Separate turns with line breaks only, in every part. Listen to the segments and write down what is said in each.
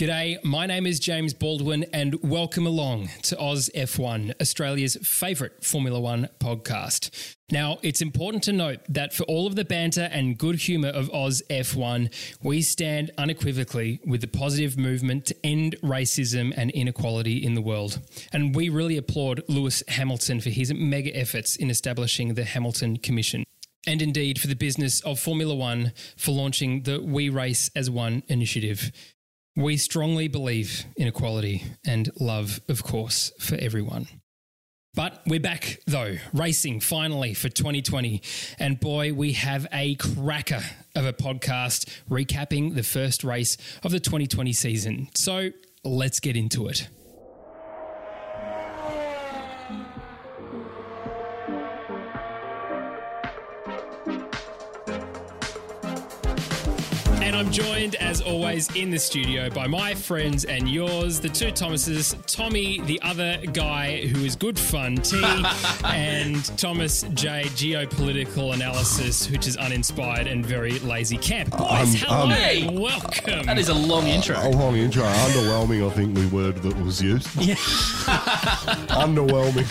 G'day, my name is James Baldwin, and welcome along to Oz F1, Australia's favourite Formula One podcast. Now, it's important to note that for all of the banter and good humour of Oz F1, we stand unequivocally with the positive movement to end racism and inequality in the world. And we really applaud Lewis Hamilton for his mega efforts in establishing the Hamilton Commission and indeed for the business of Formula One for launching the We Race as One initiative. We strongly believe in equality and love, of course, for everyone. But we're back, though, racing finally for 2020. And boy, we have a cracker of a podcast recapping the first race of the 2020 season. So let's get into it. I'm joined, as always, in the studio by my friends and yours, the two Thomases, Tommy, the other guy who is good fun, T, and Thomas J, geopolitical analysis, which is uninspired and very lazy camp. Boys,
Um,
hello,
um,
Hey.
welcome.
That is a long intro.
A long intro. Underwhelming, I think the word that was used. Yeah. Underwhelming.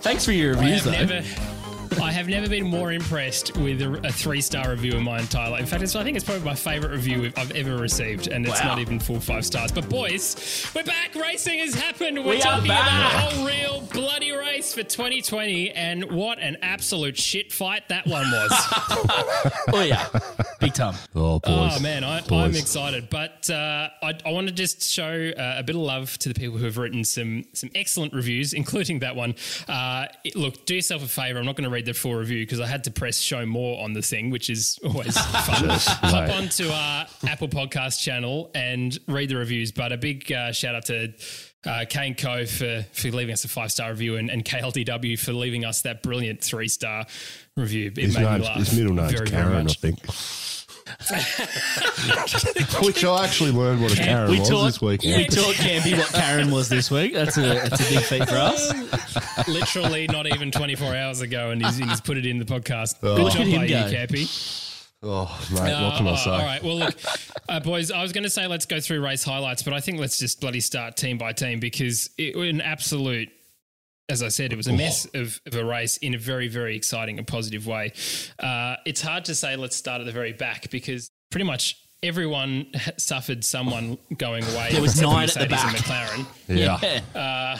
Thanks for your
I
reviews,
have
though.
never. I have never been more impressed with a, a three-star review in my entire life. In fact, it's, I think it's probably my favourite review I've ever received, and it's
Wow.
not even full five stars. But boys, we're back. Racing has happened. We're
We are
talking about
back.
a whole real bloody race for 2020, and what an absolute shit fight that one was.
Oh yeah, big time.
Oh, boys.
Oh man, I, I'm excited. But uh, I, I want to just show uh, a bit of love to the people who have written some some excellent reviews, including that one. Uh, it- look, do yourself a favor. I'm not going to read the full review because I had to press show more on the thing, which is always fun. Hop
mate.
onto our Apple Podcast channel and read the reviews. But a big uh, shout out to. Uh, Kane Co for, for leaving us a five star review and, and KLDW for leaving us that brilliant three star review. It
His,
made me laugh
his middle name's
very, very
Karen, I think. Which I actually learned what a Karen
We
was
taught,
this weekend.
we taught Campy what Karen was this week. That's a that's a big feat for us.
literally not even 24 hours ago, and he's, he's put it in the podcast.
Oh.
Good
Look
job
at him
by you,
go.
Cappy.
Oh, mate, what can I
Uh,
say?
All right. Well, look, uh, boys, I was going to say let's go through race highlights, but I think let's just bloody start team by team because it was an absolute. As I said, it was a mess of, of a race in a very, very exciting and positive way. Uh, it's hard to say let's start at the very back because pretty much everyone suffered someone going away.
There was
except for
nine at the back.
McLaren
Yeah.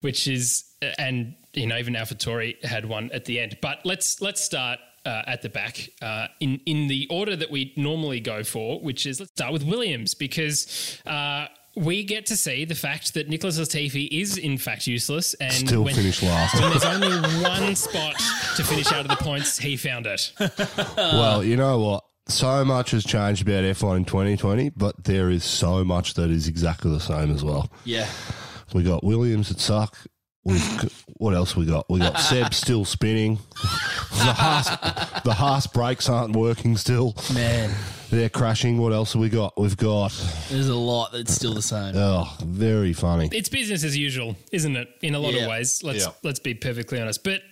which is and you know even AlphaTauri had one at the end. But let's let's start uh, at the back uh, in in the order that we normally go for, which is let's start with Williams because. Uh, we get to see the fact that Nicholas Latifi is in fact useless, and
Still
when,
finished last.
when there's only one spot to finish out of the points, he found it.
well, you know what? So much has changed about F1 in 2020, but there is so much that is exactly the same as well.
Yeah,
We got Williams that suck. We've, g- what else we got? We got Seb still spinning. The Haas, the Haas brakes aren't working still.
man,
They're crashing. What else have we got? We've got
there's a lot that's still the same.
oh, very funny.
It's business as usual, isn't it? In a lot
Yeah.
of ways. Let's
Yeah.
let's be perfectly honest. But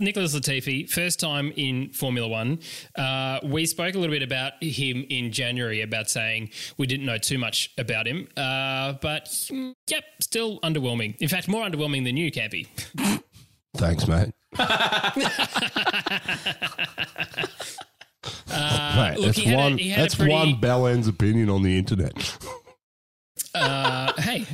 Nicholas Latifi, first time in Formula One. Uh, we spoke a little bit about him in January about saying we didn't know too much about him, uh, but mm, yep, still underwhelming. In fact, more underwhelming than you, Campy.
Thanks, mate. mate,
look,
that's
he had a-
one.
a
that's
pretty-
one Bellend's opinion on the internet.
Uh, hey.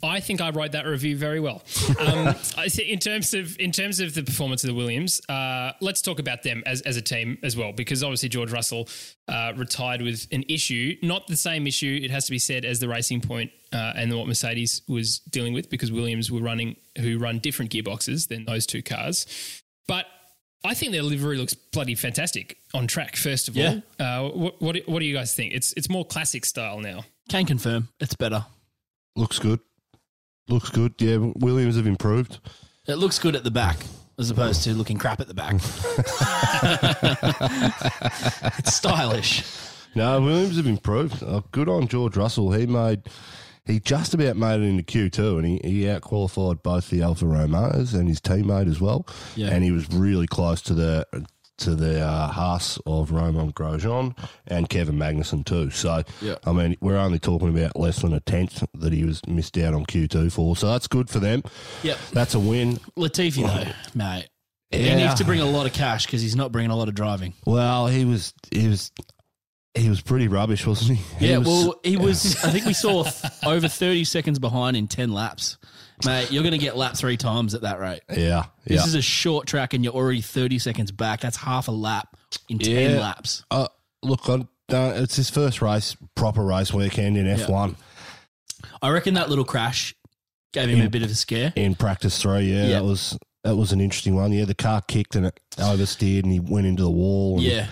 I think I wrote that review very well. Um, in terms of in terms of the performance of the Williams, uh, let's talk about them as, as a team as well, because obviously George Russell uh, retired with an issue, not the same issue. It has to be said as the Racing Point uh, and what Mercedes was dealing with, because Williams were running who run different gearboxes than those two cars. But I think their livery looks bloody fantastic on track. First of
Yeah.
all, uh, what, what do- what do you guys think? It's it's more classic style now.
Can confirm it's better.
looks good. Looks good. Yeah, Williams have improved.
It looks good at the back as opposed to looking crap at the back. it's stylish.
No, Williams have improved. Uh, good on George Russell. He made he just about made it into Q two, and he, he out qualified both the Alfa Romeos and his teammate as well.
Yeah.
And he was really close to the to the uh, Haas of Romain Grosjean and Kevin Magnussen too. So,
Yeah.
I mean, we're only talking about less than a tenth that he was missed out on Q two for. So that's good for them.
Yep.
That's a win.
Latifi, though, mate. He needs to bring a lot of cash because he's not bringing a lot of driving.
Well, he was he was he was pretty rubbish, wasn't he? He
Yeah,
was-
well, he was. I think we saw th- over 30 seconds behind in 10 laps. Mate, you're going to get lapped three times at that rate.
yeah,
This
yeah.
is a short track and you're already 30 seconds back. That's half a lap in 10
Yeah.
laps.
Uh, look, I, uh, it's his first race, proper race weekend in F one
I reckon that little crash gave him a bit of a scare.
in practice three. Yeah,
Yeah.
that was that was an interesting one. Yeah, the car kicked and it oversteered, and he went into the wall. and-
Yeah.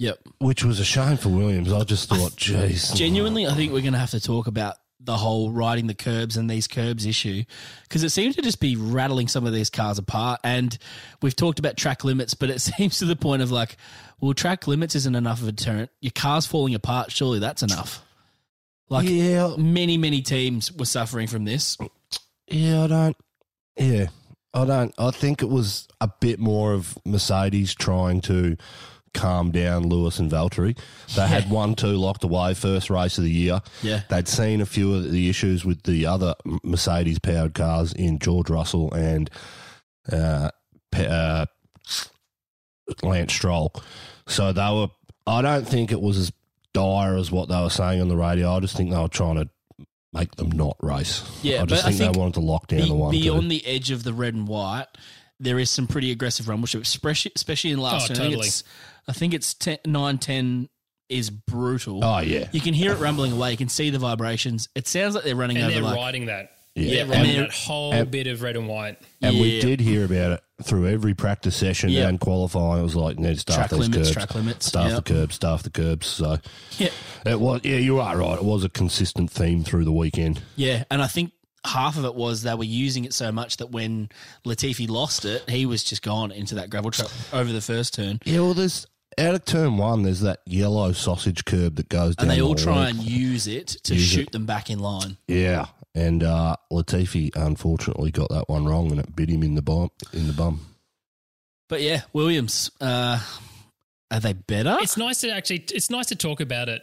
Yep.
which was a shame for Williams. I just thought, jeez,
Genuinely, I think we're going to have to talk about the whole riding the curbs and these curbs issue because it seems to just be rattling some of these cars apart. And we've talked about track limits, but it seems to the point of like, well, track limits isn't enough of a deterrent. Your car's falling apart. Surely that's enough. Like
yeah,
many, many teams were suffering from this.
yeah, I don't, yeah, I don't. I think it was a bit more of Mercedes trying to calm down Lewis and Valtteri. They had one, two locked away first race of the year.
Yeah.
They'd seen a few of the issues with the other Mercedes powered cars in George Russell and uh, uh, Lance Stroll. So they were, I don't think it was as dire as what they were saying on the radio. I just think they were trying to make them not race.
Yeah,
I just
but I
think,
think
they wanted to lock down
Be-
the one.
beyond
two.
the edge of the red and white, there is some pretty aggressive rumble strip, especially especially in last.
Oh,
turn. I think it's I think it's 10, 9, 10 is brutal.
Oh, yeah.
You can hear it rumbling away. You can see the vibrations. It sounds like they're running
and
over
they're
like
riding that.
Yeah.
they're riding that whole
and-
bit of red and white.
And we did hear about it through every practice session
Yeah.
and qualifying. It was like, need to staff
Track
these
limits,
curbs,
track limits,
staff
yep.
the curbs, staff the curbs. So
yeah,
it was, yeah, you are right. It was a consistent theme through the weekend.
yeah. And I think half of it was they were using it so much that when Latifi lost it, he was just gone into that gravel trap over the first turn.
Yeah, well, there's out of turn one, there's that yellow sausage curb that goes down.
And they
the
all try and use it to
Use
shoot
it.
them back in line.
Yeah, and uh, Latifi unfortunately got that one wrong, and it bit him in the bum. In the bum.
But yeah, Williams, uh, are they better?
It's nice to actually. It's nice to talk about it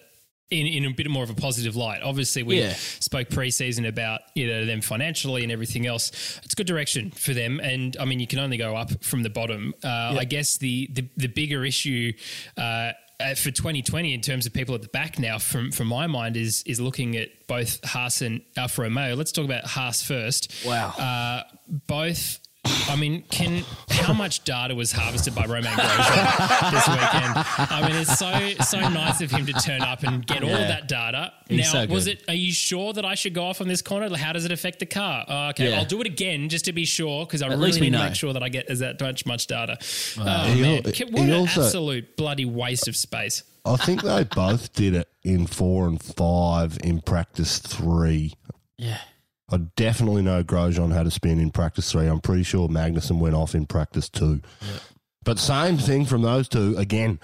in, in a bit more of a positive light. Obviously, we
Yeah.
spoke preseason about you know them financially and everything else. It's good direction for them, and I mean you can only go up from the bottom. Uh, I guess the the, the bigger issue. Uh, uh, for 2020, in terms of people at the back now, from from my mind, is is looking at both Haas and Alfa Romeo. Let's talk about Haas first.
Wow.
Uh, both. I mean, can how much data was harvested by Romain Grosjean this weekend? I mean, it's so so nice of him to turn up and get all
Yeah.
that data.
He's
now,
so
was it? Are you sure that I should go off on this corner? How does it affect the car? Oh, okay,
Yeah.
I'll do it again just to be sure because I
At
really
least we
need to make sure that I get as that much much data. oh man,
al-
Can-
he
what an
also-
absolute bloody waste of space.
I think they both did it in four and five in practice three.
yeah.
I definitely know Grosjean had a spin in practice three. I'm pretty sure Magnussen went off in practice two. But same thing from those two again.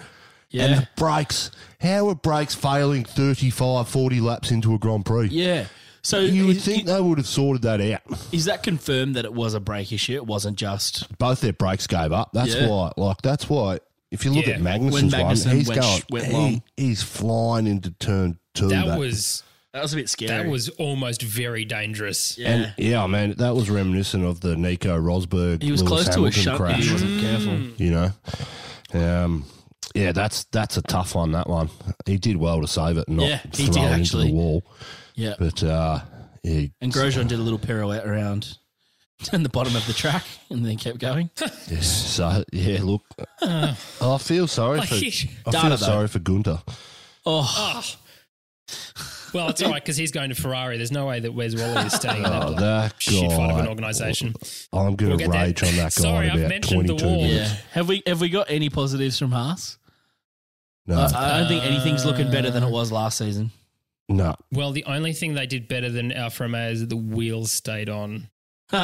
Yeah.
And the brakes. How are brakes failing 35, 40 laps into a Grand Prix?
Yeah. So
You would
is,
think they would have sorted that out.
is that confirmed that it was a brake issue? It wasn't just
Both their brakes gave up. That's
Yeah.
why. Like that's why. If you look
Yeah.
at Magnussen's
Magnussen
one, he's
went
going.
went
he- he's flying into turn two.
That was
that was a bit scary.
that was almost very dangerous.
yeah.
And yeah, man, that was reminiscent of the Nico Rosberg.
he was
Lewis
close to a shunt.
Crash,
he wasn't careful.
You know, um, yeah, that's that's a tough one. That one, he did well to save it and not
Yeah, he
throw
did
it into
actually.
the wall.
Yeah.
But uh, he,
And Grosjean did a little pirouette around in the bottom of the track and then kept going.
yes, so yeah, look, I feel sorry for
he-
I feel
though.
sorry for Gunter.
Oh,
Well, it's all right because he's going to Ferrari. There's no way that Where's Wally is staying in oh, that,
Oh,
bloody
that
shit fight of an organisation.
I'm going
We'll
to
there.
rage on that guy
Sorry,
in
I've mentioned the
22
wall.
yeah. Have we have we got any positives from Haas?
No,
I, I don't think anything's looking better than it was last season.
No,
Well, the only thing they did better than Alfa Romeo is that the wheels stayed on. and,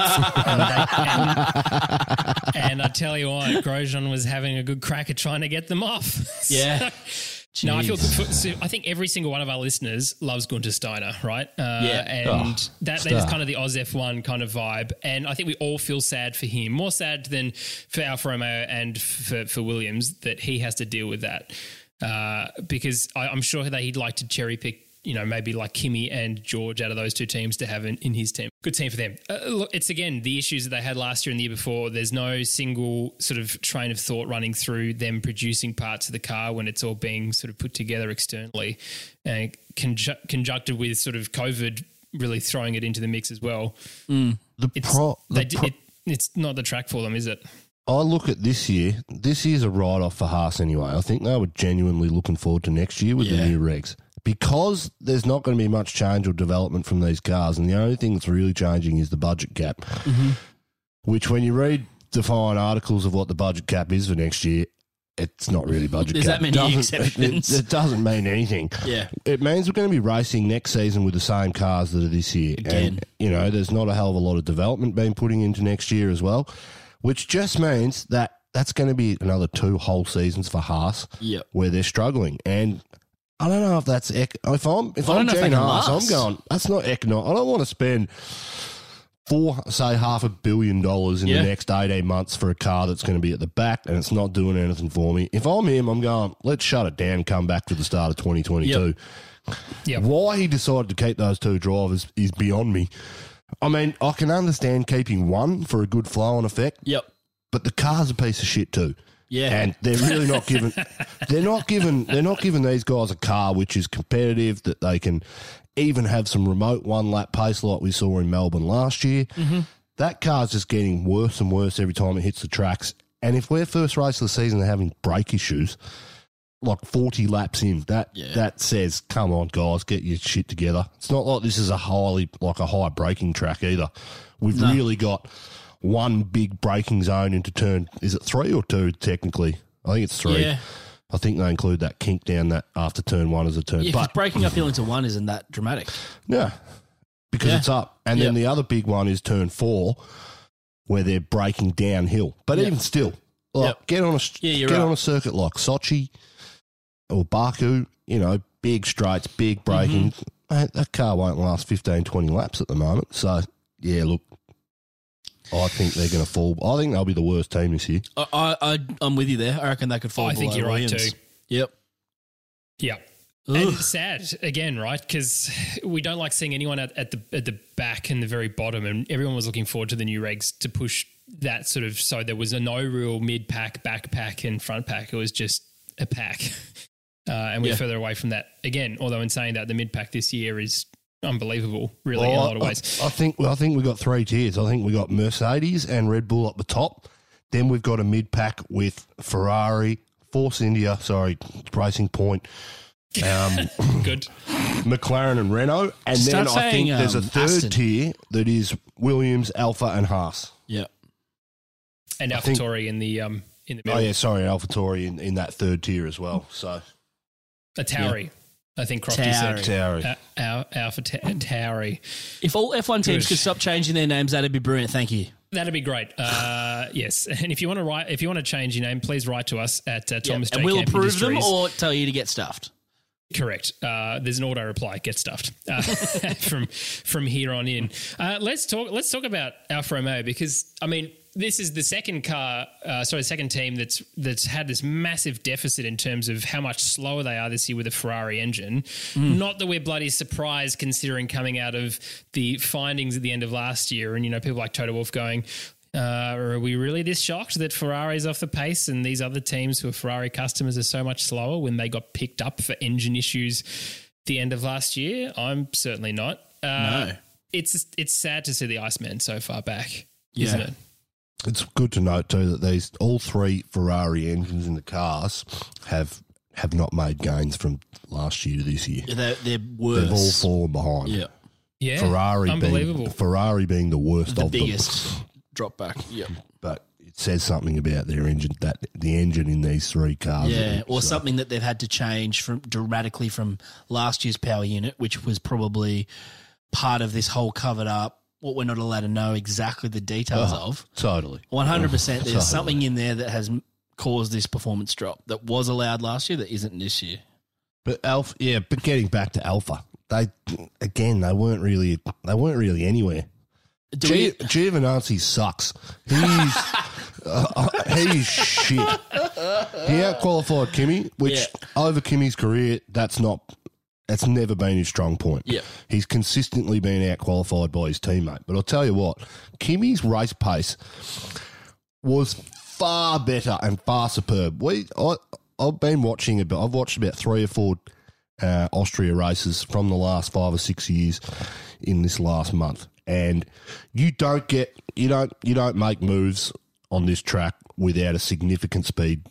and I tell you what, Grosjean was having a good crack at trying to get them off.
Yeah.
No, I feel good for, so I think every single one of our listeners loves Gunter Steiner, right? Uh,
Yeah.
and
Oh,
that, that is kind of the Oz F1 kind of vibe. And I think we all feel sad for him, more sad than for Alfa Romeo and for, for Williams that he has to deal with that. Uh, because I, I'm sure that he'd like to cherry pick, you know, maybe like Kimi and George out of those two teams to have in, in his team. Good team for them. Uh, look, it's again the issues that they had last year and the year before. There's no single sort of train of thought running through them producing parts of the car when it's all being sort of put together externally, and conju- conjuncted with sort of COVID really throwing it into the mix as well.
the
It's
pro, the
di-
pro-
it, it's not the track for them, is it?
I look at this year. This year's a write off for Haas anyway. I think they were genuinely looking forward to next year with
Yeah.
the new regs because there's not going to be much change or development from these cars, and the only thing that's really changing is the budget cap.
Mm-hmm.
Which, when you read the fine articles of what the budget cap is for next year, it's not really budget
There's
cap.
that many
Doesn't-
exceptions.
It, it doesn't mean anything.
Yeah.
It means we're going to be racing next season with the same cars that are this year.
Again.
And, you know, there's not a hell of a lot of development being putting into next year as well, which just means that that's going to be another two whole seasons for Haas
Yep.
where they're struggling. And I don't know if that's ec- if I'm if
I don't
I'm
know if
Gene Haas. I'm going. That's not economic. I don't want to spend four, say, half a billion dollars in
Yeah.
the next eighteen months for a car that's going to be at the back and it's not doing anything for me. If I'm him, I'm going. Let's shut it down. Come back to the start of 2022.
Yep.
Why he decided to keep those two drivers is beyond me. I mean, I can understand keeping one for a good flow and effect,
Yep.
but the car's a piece of shit too.
Yeah.
And they're really not giving they're not giving they're not giving these guys a car which is competitive that they can even have some remote one lap pace like we saw in Melbourne last year.
Mm-hmm.
That car's just getting worse and worse every time it hits the tracks. And if we're first race of the season they're having brake issues, like forty laps in, that
Yeah.
that says, Come on, guys, get your shit together. It's not like this is a highly like a high braking track either. We've really got one big braking zone into turn. Is it three or two technically? I think it's three.
Yeah.
I think they include that kink down that after turn one as a turn.
Yeah,
but
braking uphill into one isn't that dramatic.
yeah, because
Yeah.
it's up. And then the other big one is turn four, where they're braking downhill. But
Yep.
even still, like,
Yep.
get on a
Yeah,
get
right.
on a circuit like Sochi or Baku. You know, big straights, big braking.
Mm-hmm.
Mate, that car won't last 15, 20 laps at the moment. So yeah, look. I think they're going to fall. I think they'll be the worst team this year.
I, I, I I'm with you there. I reckon they could fall.
I think
below
you're right
Williams.
too.
Yep.
Yeah.
Ugh.
And sad again, right? Because we don't like seeing anyone at, at the at the back and the very bottom, and everyone was looking forward to the new regs to push that sort of. So there was a no real mid pack, back pack, and front pack. It was just a pack, uh, and we're
Yeah.
further away from that again. Although in saying that, the mid pack this year is unbelievable, really in a lot of ways.
I, think well, I think we got three tiers. I think we've got Mercedes and Red Bull at the top. Then we've got a mid pack with Ferrari, Force India, sorry, Racing Point, um,
Good.
McLaren and Renault, and
Start
then I think
saying,
there's a
um,
third
Aston.
tier that is Williams, Alfa, and Haas.
Yeah.
And
I think-
AlphaTauri in the um in the middle.
Oh yeah, sorry, AlphaTauri in, in that third tier as well. So
A Tauri, I think Crofty said.
Tauri.
Tauri.
Uh, Al- Alpha Ta- Tauri.
If all F1 teams
Good.
could stop changing their names, that'd be brilliant. Thank you.
That'd be great. Uh, yes, and if you want to write, if you want to change your name, please write to us at uh,
Yep.
Thomas J.
And we'll
Camp
approve them or tell you to get stuffed.
Correct. Uh, there's an auto reply. Get stuffed uh, from from here on in. Uh, let's talk. Let's talk about Alfa Romeo because I mean this is the second car, uh, sorry, the second team that's that's had this massive deficit in terms of how much slower they are this year with a Ferrari engine. Not that we're bloody surprised considering coming out of the findings at the end of last year, and you know people like Toto Wolff going. Uh, are we really this shocked that Ferrari's off the pace and these other teams who are Ferrari customers are so much slower when they got picked up for engine issues the end of last year? I'm certainly not. Uh,
No.
It's it's sad to see the Iceman so far back,
Yeah.
isn't it?
It's good to note too that these all three Ferrari engines in the cars have have not made gains from last year to this year.
They're, they're worse.
They've all fallen behind.
Yeah.
Yeah,
Ferrari
unbelievable.
being Ferrari being the worst of
The
of
biggest drop back. Yep.
them. But it says something about their engine that the engine in these three cars.
Yeah, or
So- uh,
something that they've had to change from dramatically from last year's power unit, which was probably part of this whole covered up. What we're not allowed to know exactly the details
Oh,
of.
Totally.
One hundred percent. There's
Totally.
something in there that has caused this performance drop that was allowed last year that isn't this year.
But Alfa, yeah. But getting back to Alfa, they again they weren't really they weren't really anywhere.
Do
G-
we,
Giovinazzi sucks. He's uh, he's shit. He outqualified Kimi, which
Yeah.
over Kimi's career, that's not that's never been his strong point.
Yeah.
he's consistently been outqualified by his teammate. But I'll tell you what, Kimi's race pace was far better and far superb. We I I've been watching about I've watched about three or four uh, Austria races from the last five or six years in this last month, and you don't get you don't you don't make moves on this track without a significant speed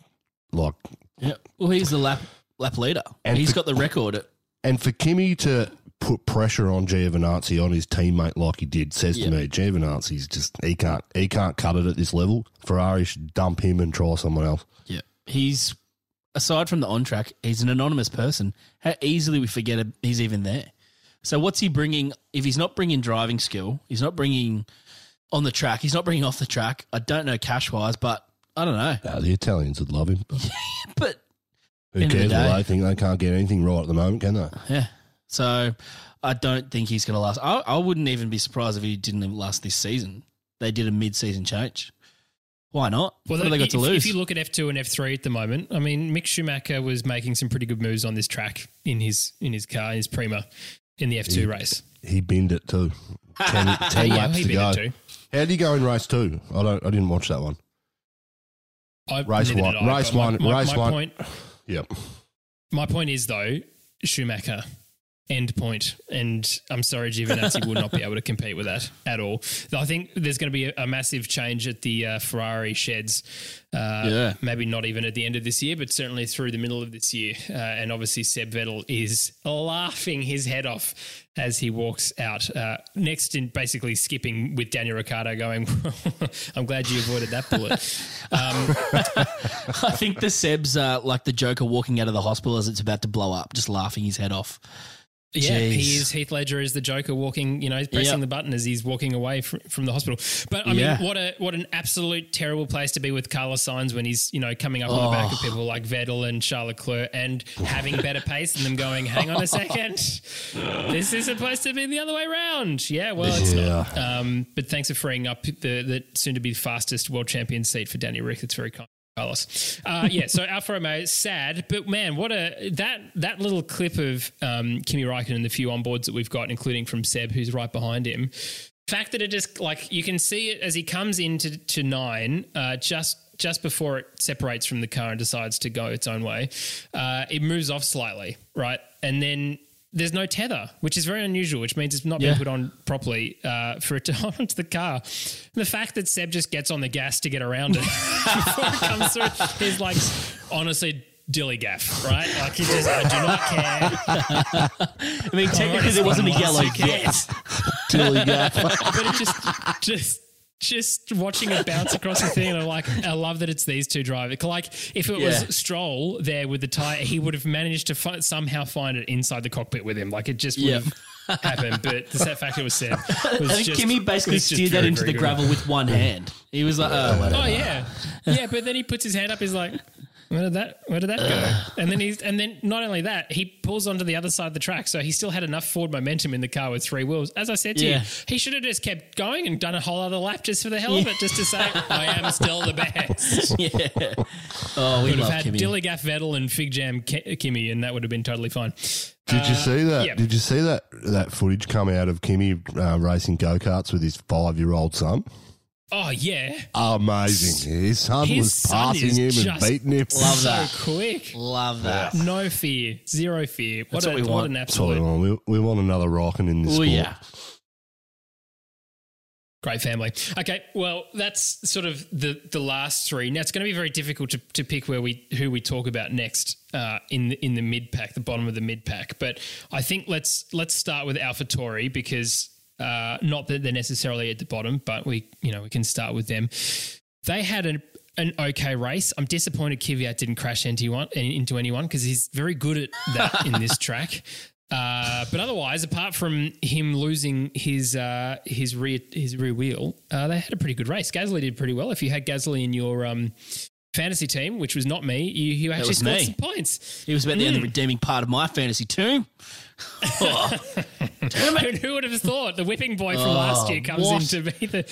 like
yeah. Well, he's the lap lap leader,
And
he's
for-
got the record. At,
and for Kimi to put pressure on Giovinazzi on his teammate like he did says
Yeah.
to me Giovinazzi's just he can't he can't cut it at this level. Ferrari should dump him and try someone else.
yeah, he's aside from the on track, he's an anonymous person. How easily we forget he's even there. So what's he bringing? If he's not bringing driving skill, he's not bringing on the track. He's not bringing off the track. I don't know cash wise, but I don't know.
Uh, the Italians would love him. But
But
who
End
cares? Well,
day.
they think they can't get anything right at the moment, can they?
yeah, so I don't think he's going to last. I, I wouldn't even be surprised if he didn't last this season. They did a mid-season change. Why not?
Well,
what have they got to
if,
lose?
if you look at F2 and F3 at the moment, I mean, Mick Schumacher was making some pretty good moves on this track in his in his car, his Prema, in the F2 race.
He binned it too. Ten
yeah,
laps
he
to go.
it too.
How did he go in race two? I don't. I didn't watch that one.
I,
Race one-
did I,
race
but my-
one-
My,
race
my
one.
Point,
Yep.
my point is though, Schumacher. End point, and I'm sorry, Giovinazzi will not be able to compete with that at all. I think there's going to be a, a massive change at the uh, Ferrari sheds. Uh,
Yeah.
maybe not even at the end of this year, but certainly through the middle of this year. Uh, and obviously, Seb Vettel is laughing his head off as he walks out. Uh, next, in basically skipping with Daniel Ricciardo, going, "I'm glad you avoided that bullet." Um,
I think the Seb's uh, like the Joker walking out of the hospital as it's about to blow up, just laughing his head off.
Yeah,
Jeez.
he is. Heath Ledger is the Joker walking, you know, pressing
Yep.
the button as he's walking away from, from the hospital. But I
Yeah.
mean, what a what an absolute terrible place to be with Carlos Sainz when he's you know coming up on the back of
Oh.
people like Vettel and Charles Leclerc and having better pace than them. Going, hang on a second, this is supposed to be the other way around. Yeah, well, it's not. Um, but thanks for freeing up the, the soon to be fastest world champion seat for Danny Rick. It's very kind. Carlos. Uh, yeah, so Alfa Romeo, sad, but man, what a that that little clip of um, Kimi Räikkönen and the few onboards that we've got, including from Seb, who's right behind him. Fact that it just like you can see it as he comes into to nine, uh, just just before it separates from the car and decides to go its own way, uh, it moves off slightly, right, and then. There's no tether, which is very unusual, which means it's not being
Yeah.
put on properly uh, for it to hold onto the car. The fact that Seb just gets on the gas to get around it before it comes through is like honestly dilly gaff, right? Like he just I do not care.
I mean, technically there wasn't a yellow yet.
Tilly Gaff.
but it just just just watching it bounce across the thing, and I'm like, I love that it's these two drivers. Like, if it
Yeah.
was Stroll there with the tire, he would have managed to fi- somehow find it inside the cockpit with him. Like, it just would
Yep.
have happened. But the set fact it was Seb.
I think
just,
Kimi basically steered that
very,
into
very
the gravel with one hand. He was like, uh, oh.
Oh yeah, yeah. But then he puts his hand up. He's like, "Where did that? Where did that go?" And then he's and then not only that, he pulls onto the other side of the track. So he still had enough forward momentum in the car with three wheels. As I said to
Yeah.
you, he should have just kept going and done a whole other lap just for the hell of it, just to say, "I am still the best."
yeah. Oh, we
Would have had
Kimi.
Dilly Gaff Vettel and Fig Jam Ki- Kimi, and that would have been totally fine.
Did you see that?
yeah.
Did you see that that footage come out of Kimi uh, racing go karts with his five year old son?
Oh yeah,
Amazing! His son
His
was
son
passing
is
him and
just-
beating him.
Love
so
that.
quick.
Love that.
No fear, zero fear. What,
That's
a,
what we
what
want.
an
That's what we
absolute
want. We, we want another rocking in this
Oh,
sport.
yeah.
Great family. Okay, well, that's sort of the the last three. Now it's going to be very difficult to, to pick where we who we talk about next uh, in the, in the mid pack, the bottom of the mid pack. But I think let's let's start with AlphaTauri because uh, not that they're necessarily at the bottom, but we you know we can start with them. they had an an okay race. I'm disappointed Kvyat didn't crash into one into anyone because he's very good at that in this track. Uh, but otherwise, apart from him losing his uh, his rear his rear wheel, uh, they had a pretty good race. Gasly did pretty well. If you had Gasly in your um, fantasy team, which was not me, you, you actually scored
me.
some points.
He was about the
Hmm.
only redeeming part of my fantasy team.
Who who would have thought the whipping boy from
Oh,
last year comes
what?
in to be the,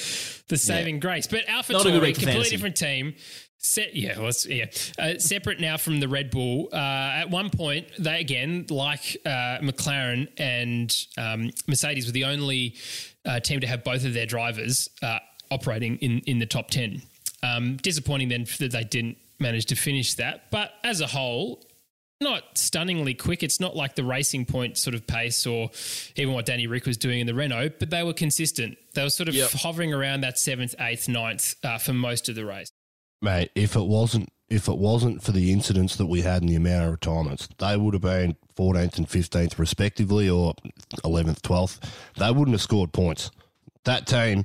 the saving grace? But Alpha
Not a good
Tauri,
week for
completely
fantasy.
different team. Set, yeah, it's- yeah. Uh, separate now from the Red Bull. Uh, at one point, they again, like uh, McLaren and um, Mercedes, were the only uh, team to have both of their drivers uh, operating in in the top ten. Um, disappointing then that they didn't manage to finish that, but as a whole, not stunningly quick. It's not like the racing point sort of pace or even what Danny Rick was doing in the Renault, but they were consistent. They were sort of
Yep.
hovering around that seventh, eighth, ninth uh, for most of the race.
mate. If it wasn't if it wasn't for the incidents that we had and the amount of retirements, they would have been 14th and 15th respectively, or 11th, 12th. They wouldn't have scored points. That team,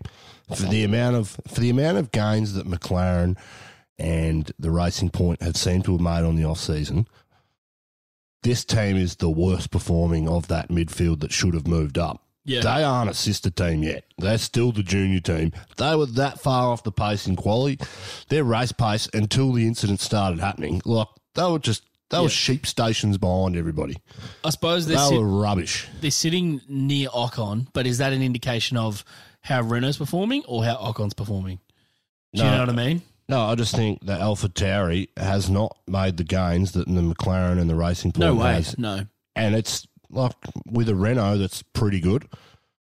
for the amount of for the amount of gains that McLaren and the Racing Point have seemed to have made on the off season, this team is the worst performing of that midfield that should have moved up.
Yeah.
They aren't a sister team yet. They're still the junior team. They were that far off the pace in quality. Their race pace until the incident started happening, like they were just they were sheep stations behind everybody.
I suppose
They
sit-
were rubbish.
they're sitting near Ocon, but is that an indication of how Renault's performing or how Ocon's performing? Do you know what I mean?
No, I just think that Alpha Tauri has not made the gains that the McLaren and the Racing Point
No way.
has.
No.
and it's like with a Renault that's pretty good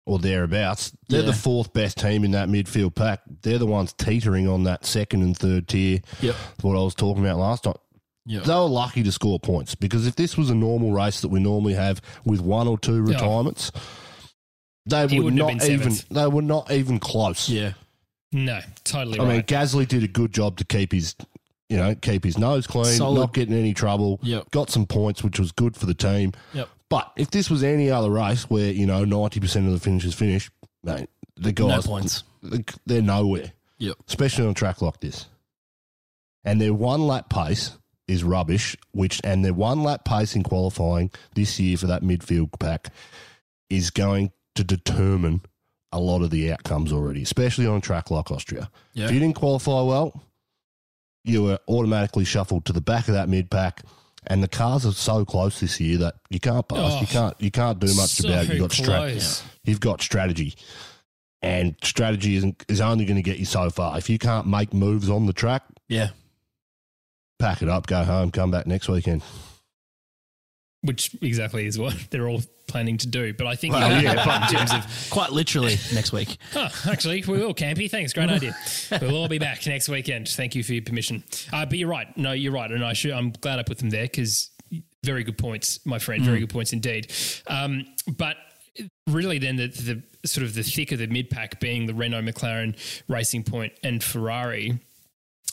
or thereabouts. They're
Yeah.
the fourth best team in that midfield pack. They're the ones teetering on that second and third tier.
Yep.
What I was talking about last time.
Yep.
They were lucky to score points because if this was a normal race that we normally have with one or two retirements, they
He
would
been
even they were not even close.
Yeah.
No, totally
I mean,
right.
Gasly did a good job to keep his, you know, keep his nose clean,
Solid.
not getting any trouble.
Yep.
Got some points, which was good for the team.
Yep.
But if this was any other race where you know ninety percent of the finishers finish, mate, the
No
guys
points.
they're nowhere,
Yep.
especially on a track like this. And their one lap pace is rubbish. Which and their one lap pace in qualifying this year for that midfield pack is going to determine a lot of the outcomes already, especially on a track like Austria.
Yeah.
If you didn't qualify well, you were automatically shuffled to the back of that mid pack. And the cars are so close this year that you can't pass.
Oh,
you can't. You can't do much
so
about it. You've got strategy. You've got strategy, and strategy isn't is only going to get you so far. If you can't make moves on the track,
Yeah.
pack it up, go home, come back next weekend.
Which exactly is what they're all planning to do. But I think
Well,
in
yeah, but-
terms of
Quite literally next week.
Oh, actually, we will, Campy. Thanks. Great idea. We'll all be back next weekend. Thank you for your permission. Uh, but you're right. No, you're right. And I should, I'm glad I put them there because very good points, my friend. Very good points indeed. Um, but really, then the, the sort of the thick of the mid pack being the Renault, McLaren, Racing Point, and Ferrari.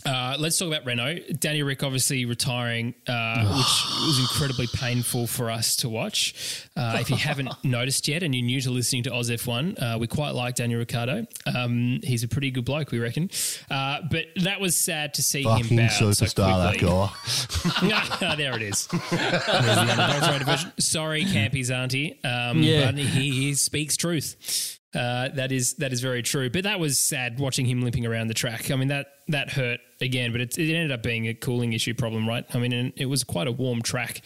Uh, let's talk about Renault. Danny Rick obviously retiring, uh, which was incredibly painful for us to watch. Uh, if you haven't noticed yet and you're new to listening to Oz F1, uh, we quite like Daniel Ricciardo. Um, he's a pretty good bloke, we reckon. Uh, but that was sad to see
Fucking
him bow so
superstar, that
quickly.
guy.
Ah, there it is. The. Sorry, Campy's auntie. Um,
Yeah.
But he, he speaks truth. Uh, that is that is very true. But that was sad watching him limping around the track. I mean that that hurt again. But it, it ended up being a cooling issue problem, right? I mean, and it was quite a warm track,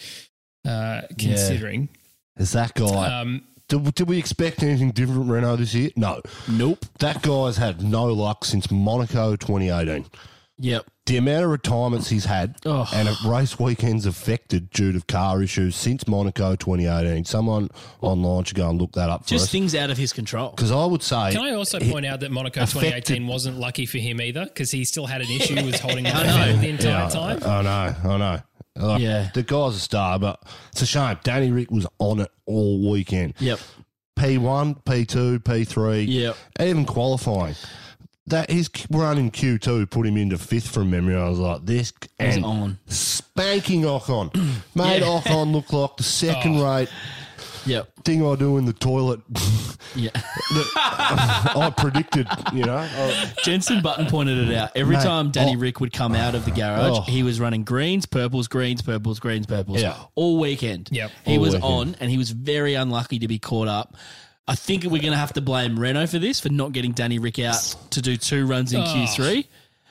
uh, considering.
Is that guy?
Um,
did, did we expect anything different from Renault this year? No.
Nope.
That guy's had no luck since Monaco 2018.
Yep.
The amount of retirements he's had
Oh.
and of race weekends affected due to car issues since Monaco 2018. Someone online should go and look that up for
Just
us.
things out of his control.
Because I would say.
can I also point out that Monaco
affected-
2018 wasn't lucky for him either because he still had an issue with holding on
I
the
know.
field the entire
Yeah,
time.
I know, I know. Like,
Yeah.
The guy's a star, but it's a shame. Danny Rick was on it all weekend.
Yep.
P1, P2, P3,
Yep.
even qualifying. That his run in Q2 put him into fifth from memory. I was like, this and
on.
spanking Ocon. Made
Yeah.
Ocon look like the second oh. rate
Yep.
thing I do in the toilet.
Yeah.
I predicted, you know. I-
Jensen Button pointed it out. Every
Mate,
time Danny
oh.
Rick would come out of the garage,
Oh.
he was running greens, purples, greens, purples, greens, purples
Yeah.
all weekend.
Yep.
He
All
was
weekend.
on and he was very unlucky to be caught up. I think we're going to have to blame Renault for this, for not getting Danny Rick out to do two runs in Q3.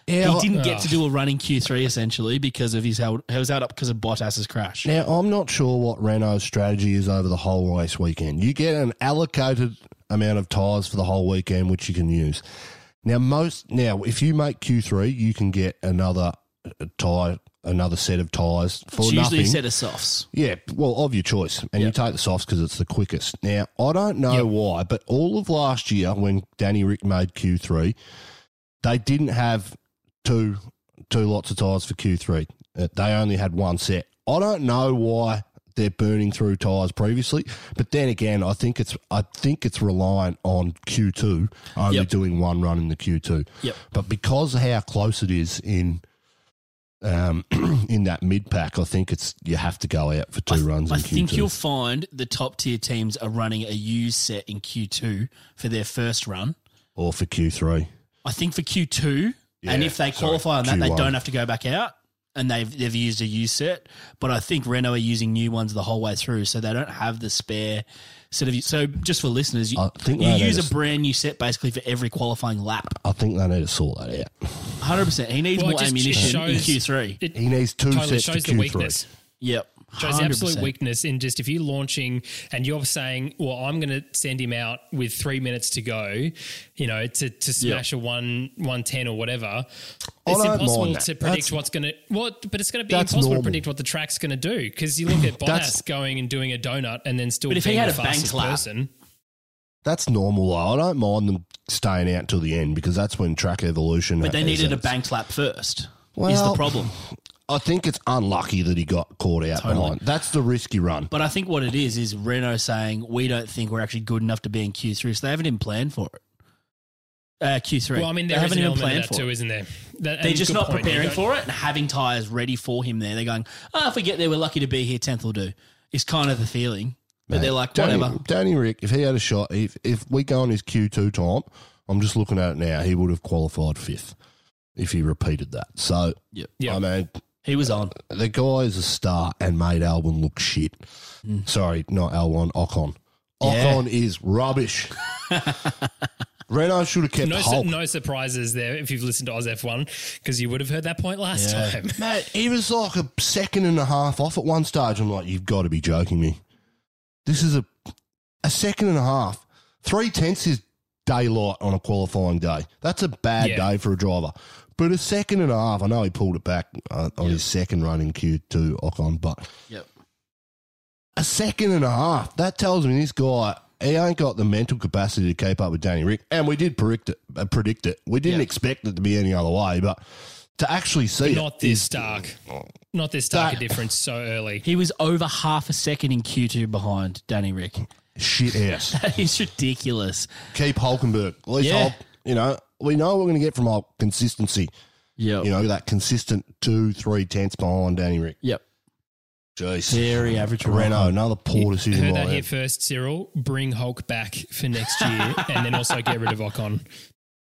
Yeah,
he didn't get to do a run in Q3 essentially because of his held, he was out up because of Bottas's crash.
Now, I'm not sure what Renault's strategy is over the whole race weekend. You get an allocated amount of tyres for the whole weekend, which you can use. Now, most now, if you make Q3, you can get another uh, tyre, another set of tyres for
It's
nothing.
usually a set of softs.
Yeah, well, of your choice, and you take the softs because it's the quickest. Now, I don't know why, but all of last year when Danny Rick made Q three, they didn't have two two lots of tyres for Q three. Uh, They only had one set. I don't know why they're burning through tyres previously, but then again, I think it's I think it's reliant on Q two only
Yep.
doing one run in the Q two.
Yep.
But because of how close it is in um, in that mid pack, I think it's you have to go out for two runs.
I
in
think
Q2.
you'll find the top tier teams are running a used set in Q2 for their first run.
or for Q three.
I think for Q2, and if they
sorry,
qualify on that, they
Q1.
don't have to go back out. And they've they've used a used set, but I think Renault are using new ones the whole way through, so they don't have the spare set of. So just for listeners, you,
I think
you use
need
a brand new set basically for every qualifying lap.
I think they need to sort that out.
Hundred percent. He needs
Well, it
more
just
ammunition in
shows-
Q3.
It
He needs two
totally
sets
shows
to
the
Q3.
weakness.
Yep.
Shows absolute weakness in just if you're launching and you're saying, "Well, I'm going to send him out with three minutes to go," you know, to, to smash a one one ten or whatever. It's
don't
impossible to predict
That's-
what's going to what, but it's going to be impossible
normal.
to predict what the track's going to do because you look at
That's-
Bottas going and doing a donut and then still
But if he
being
had
the
a bank
fastest
lap-
person.
That's normal. I don't mind them staying out till the end because that's when track evolution.
But they
is
needed a
bank its-
lap first. is the problem.
I think it's unlucky that he got caught out
Totally.
behind. That's the risky run.
But I think what it is is Renault saying we don't think we're actually good enough to be in Q3, so they haven't even planned for it. Uh, Q3.
Well, I mean,
they haven't even planned
of that
for
too,
it.
isn't there? That-
They're just not
point.
Preparing for it and having tyres ready for him there. They're going, oh, if we get there, we're lucky to be here. 10th will do. It's kind of the feeling. But they're like,
Danny,
whatever.
Danny Rick, if he had a shot, if if we go on his Q two time, I'm just looking at it now. He would have qualified fifth if he repeated that. So,
Yep.
Yeah.
I mean,
He was on.
the guy is a star and made Albon look shit. Sorry, not Albon, Ocon.
Mm. Yeah.
Ocon is rubbish. Renault should have kept
No,
Hulk.
no surprises there if you've listened to Oz F1 because you would have heard that point last
Yeah.
time.
Mate, he was like a second and a half off at one stage. I'm like, you've got to be joking me. This is a a second and a half. Three tenths is daylight on a qualifying day. That's a bad
Yeah.
day for a driver. But a second and a half, I know he pulled it back uh, on his second run in Q2 Ocon, but
Yep.
a second and a half. That tells me this guy he ain't got the mental capacity to keep up with Danny Rick. And we did predict it. Uh, predict it. We didn't
Yeah.
expect it to be any other way, but to actually see
Not
it
this
is-
stark. Not this stark a difference so early.
He was over half a second in Q2 behind Danny Rick.
shit ass.
That is ridiculous.
Keep Hulkenberg. At least
Yeah.
Hulk, you know, we know what we're going to get from Hulk consistency.
Yeah.
You know, that consistent two, three tenths behind Danny Rick.
Yep.
Jeez.
Very average.
Renault, another poor decision.
Heard that here first, Cyril. Bring Hulk back for next year and then also get rid of Ocon.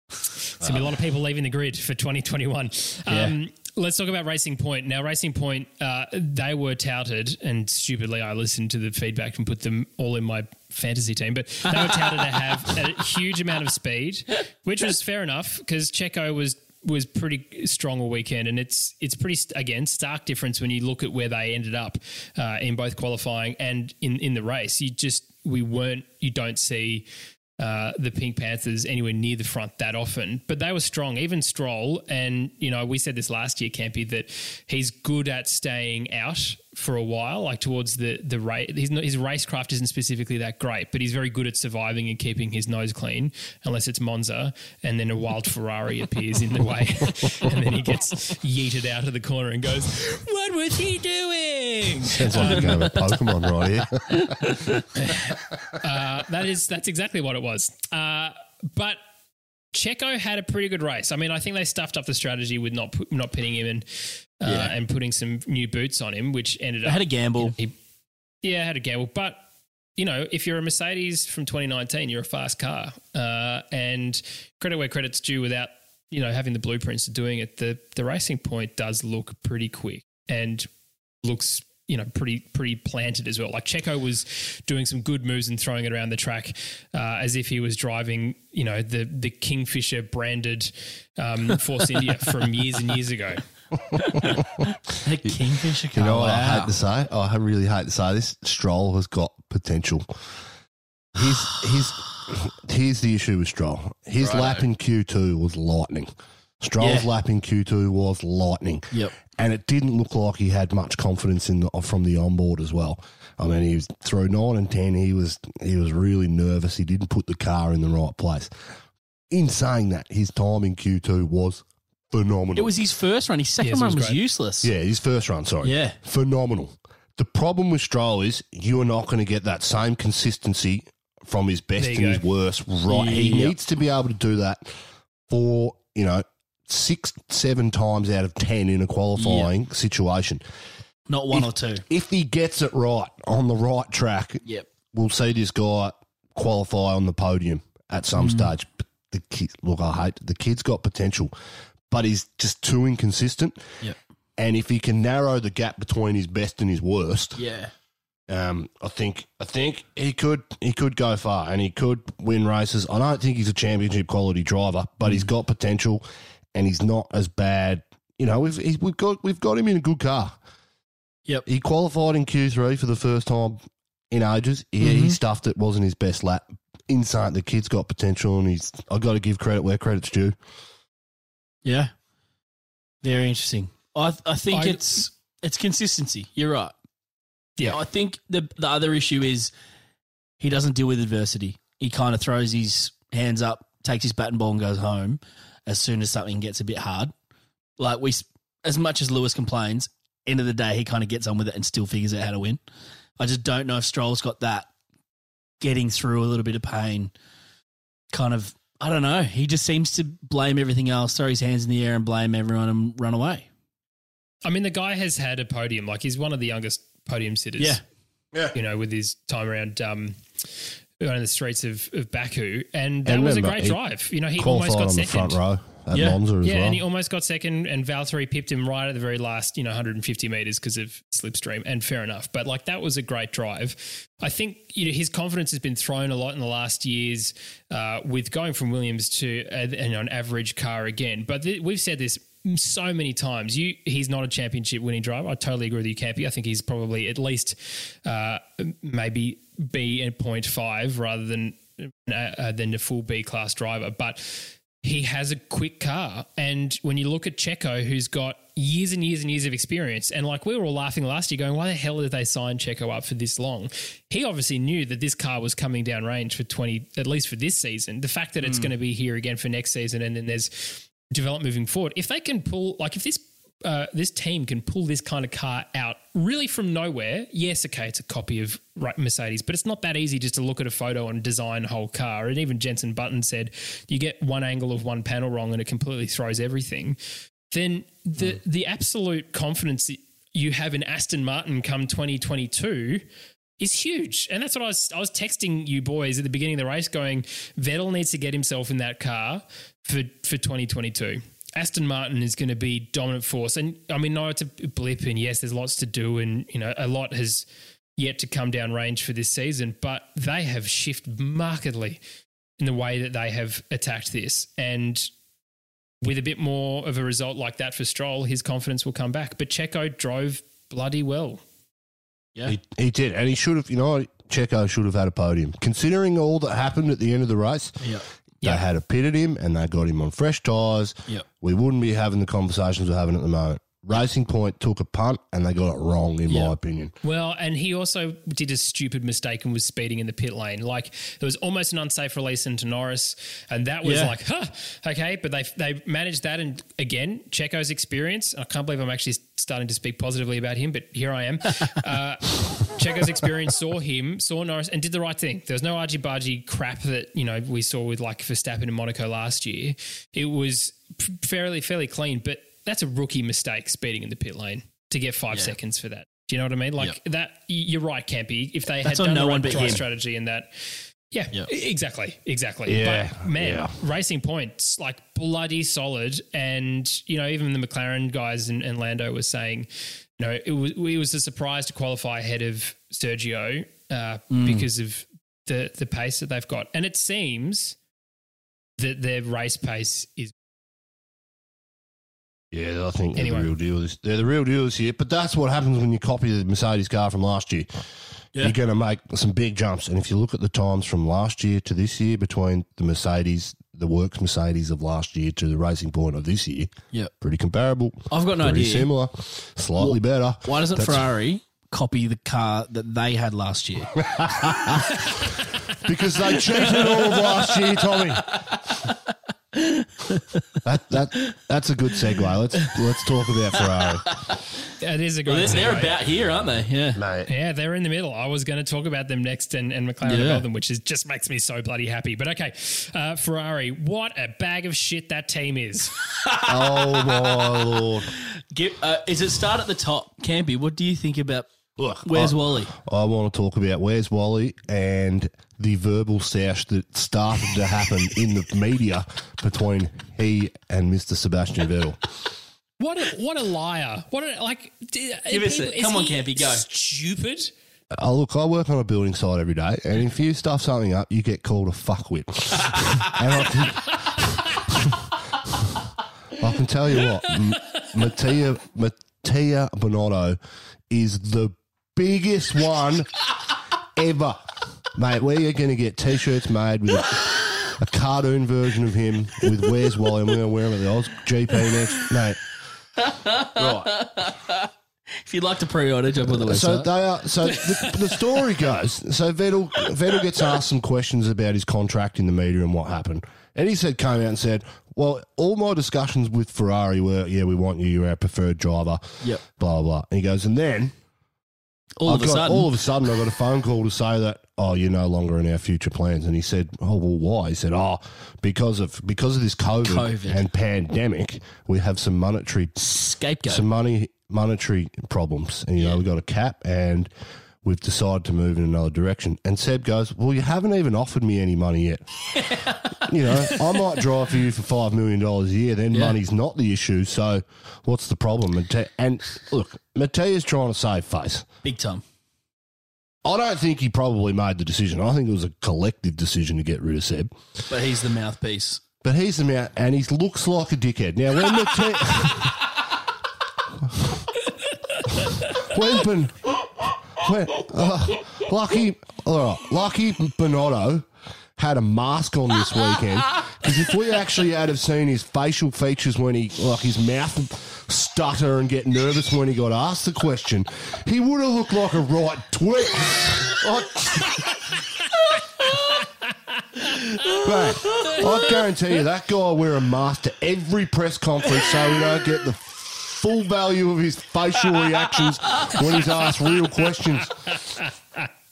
There's going to be a lot of people leaving the grid for 2021. Um, let's talk about Racing Point. Now, Racing Point, uh, they were touted, and stupidly, I listened to the feedback and put them all in my fantasy team, but they were touted to have a huge amount of speed, which was fair enough because Checo was was pretty strong all weekend, and it's it's pretty again stark difference when you look at where they ended up uh, in both qualifying and in in the race. You just we weren't you don't see uh, the Pink Panthers anywhere near the front that often, but they were strong. Even Stroll, and you know we said this last year, Campy, that he's good at staying out for a while, like towards the the race. His, his racecraft isn't specifically that great, but he's very good at surviving and keeping his nose clean, unless it's Monza, and then a wild Ferrari appears in the way, and then he gets yeeted out of the corner and goes, "What was he doing?"
Sounds like a game of Pokemon right here.
Uh, that is that's exactly what it was. Uh, but Checo had a pretty good race. I mean, I think they stuffed up the strategy with not not pitting him and uh,
Yeah.
and putting some new boots on him, which ended
They
up
had a gamble.
he, yeah I had a gamble, but you know, if you're a Mercedes from 2019, you're a fast car. Uh, and credit where credit's due without, you know, having the blueprints to doing it, the, the racing point does look pretty quick and looks, you know, pretty pretty planted as well. Like Checo was doing some good moves and throwing it around the track uh, as if he was driving, you know, the the Kingfisher branded um, Force India from years and years ago.
The Kingfisher.
You know what I hate to say? Oh, I really hate to say this. Stroll has got potential. His his here's the issue with Stroll. His lap in Q two was lightning. Stroll's
Yeah.
lap in Q two was lightning.
Yep.
And it didn't look like he had much confidence in the, from the onboard as well. I mean, he was through nine and ten. He was he was really nervous. He didn't put the car in the right place. In saying that, his time in Q two was phenomenal.
It was his first run. His second
Yes, it
run
was
was
great.
useless.
Yeah, his first run, sorry.
Yeah.
Phenomenal. The problem with Stroll is you are not going to get that same consistency from his best
There
and
you
his
go.
worst. Right. He
Yep.
needs to be able to do that for, you know, six, seven times out of 10 in a qualifying situation.
Not one
If-
or two.
If he gets it right on the right track,
Yep.
we'll see this guy qualify on the podium at some mm. stage. But the kid, look, I hate the kid's got potential, but he's just too inconsistent.
Yep.
And if he can narrow the gap between his best and his worst,
Yeah.
um, I think I think he could he could go far and he could win races. I don't think he's a championship quality driver, but he's got potential, and he's not as bad. You know, we've he's, we've got we've got him in a good car.
Yep.
He qualified in Q three for the first time in ages. Yeah, he stuffed it. wasn't his best lap. Inside, the kid's got potential, and he's. I've got to give credit where credit's due.
Yeah. Very interesting. I I think
I-
it's it's consistency. You're right.
Yeah.
I think the the other issue is he doesn't deal with adversity. He kind of throws his hands up, takes his bat and ball, and goes home as soon as something gets a bit hard. Like we, as much as Lewis complains, end of the day he kind of gets on with it and still figures out how to win. I just don't know if Stroll's got that getting through a little bit of pain. Kind of, I don't know. He just seems to blame everything else, throw his hands in the air, and blame everyone and run away.
I mean, the guy has had a podium. Like he's one of the youngest podium sitters.
Yeah.
Yeah.
You know, with his time around um, on the streets of, of Baku, and that
And
was a great drive. You know, he almost got
on the
second.
front row at
Yeah.
Monza as
Yeah,
well.
and he almost got second, and Valtteri pipped him right at the very last, you know, 150 meters because of slipstream, and fair enough. But like that was a great drive. I think you know his confidence has been thrown a lot in the last years uh, with going from Williams to uh, you an average car again. But th- we've said this so many times. You, he's not a championship winning driver. I totally agree with you, Campy. I think he's probably at least uh, maybe B at 0.5 rather than uh, uh, than a full B class driver, but he has a quick car. And when you look at Checo, who's got years and years and years of experience, and like we were all laughing last year, going, "Why the hell did they sign Checo up for this long?" He obviously knew that this car was coming down range for twenty, at least for this season. The fact that it's hmm. going to be here again for next season, and then there's development moving forward. If they can pull, like, if this uh, this team can pull this kind of car out really from nowhere. Yes, okay, it's a copy of Mercedes, but it's not that easy just to look at a photo and design a whole car. And even Jensen Button said you get one angle of one panel wrong and it completely throws everything. Then the the absolute confidence you have in Aston Martin come 2022 is huge. And that's what I was I was texting you boys at the beginning of the race going Vettel needs to get himself in that car for for 2022. Aston Martin is going to be dominant force. And I mean, no, it's a blip, and yes, there's lots to do, and you know, a lot has yet to come down range for this season, but they have shifted markedly in the way that they have attacked this. And with a bit more of a result like that for Stroll, his confidence will come back. But Checo drove bloody well.
Yeah.
He, he did, and he should have. You know, Checo should have had a podium. Considering all that happened at the end of the race,
Yeah.
they
Yeah.
had a pit at him and they got him on fresh tyres.
Yep.
We wouldn't be having the conversations we're having at the moment. Racing Point took a punt and they got it wrong, in
Yeah.
my opinion.
Well, and he also did a stupid mistake and was speeding in the pit lane. Like there was almost an unsafe release into Norris, and that was
Yeah.
like, huh, okay. But they they managed that, and again, Checo's experience. I can't believe I'm actually starting to speak positively about him, but here I am. uh, Checo's experience saw him, saw Norris, and did the right thing. There was no argy bargy crap that you know we saw with like Verstappen in Monaco last year. It was fairly fairly clean, but that's a rookie mistake speeding in the pit lane to get five seconds for that. Do you know what I mean? Like
Yep.
that. You're right, Campy. If they
That's
had
on
done
no
the
one
right,
but
right strategy and that. Yeah,
Yep.
exactly, exactly.
Yeah,
but man,
yeah.
racing points like bloody solid, and you know even the McLaren guys and, and Lando was saying, you know, it was it was a surprise to qualify ahead of Sergio uh,
Mm.
because of the the pace that they've got, and it seems that their race pace is
Yeah, I think
Anyway.
they're the real deal. This, they're the real deal this year. But that's what happens when you copy the Mercedes car from last year.
Yeah.
You're going to make some big jumps. And if you look at the times from last year to this year, between the Mercedes, the works Mercedes of last year to the racing point of this year,
Yep.
pretty comparable.
I've got no
pretty
idea.
similar, slightly better.
Why doesn't
That's-
Ferrari copy the car that they had last year?
Because they cheated it all of last year, Tommy. that that that's a good segue. Let's let's talk about Ferrari,
it is a
Well,
great.
they're, they're
segue.
about here, aren't they? Yeah.
mate.
Yeah, they're in the middle. I was going to talk about them next and, and McLaren
Yeah.
above them, which is just makes me so bloody happy. But okay, uh, Ferrari, what a bag of shit that team is.
Oh my lord!
Give, uh, is it start at the top? Campy, what do you think about
Look,
Where's
I-
Wally?
I want to talk about where's Wally and the verbal sash that started to happen in the media between he and Mr. Sebastian Vettel.
What a, what a liar. What a, like, d- uh,
Give us
people-
a-
is
come on, Campy, go.
Stupid.
Oh, look, I work on a building site every day, and if you stuff something up, you get called a fuckwit. and I can, I can tell you what, M- Mattia, Mattia Binotto is the biggest one ever. Mate, we are you going to get t-shirts made with a, a cartoon version of him with Where's Wally, and we're going to wear them at the Oz GP next. Mate, right.
If you'd like to pre-order, jump on the website.
So they are. So the, the story goes. So Vettel Vettel gets asked some questions about his contract in the media and what happened, and he said, came out and said, "Well, all my discussions with Ferrari were, yeah, we want you. You're our preferred driver.
Yep.
Blah blah." And he goes, and then
all
I've
of a
got,
sudden,
all of a sudden, I got a phone call to say that, oh, you're no longer in our future plans. And he said, oh, well, why? He said, oh, because of because of this COVID,
COVID.
and pandemic, we have some monetary
scapegoat.
some money monetary problems and you know we've got a cap and we've decided to move in another direction and seb goes well you haven't even offered me any money yet you know i might drive for you for five million dollars a year then
Yeah.
money's not the issue so what's the problem and, and look Mattia's trying to save face
Big time.
I don't think he probably made the decision i think it was a collective decision to get rid of seb
But he's the mouthpiece.
but he's the mouth, and he looks like a dickhead. Now, when the when Ben, when uh, Lucky, all right, Lucky Binotto had a mask on this weekend because if we actually had have seen his facial features when he like his mouth stutter and get nervous when he got asked the question, he would have looked like a right twit. Mate, I guarantee you that guy wear a mask to every press conference so we don't get the full value of his facial reactions when he's asked real questions.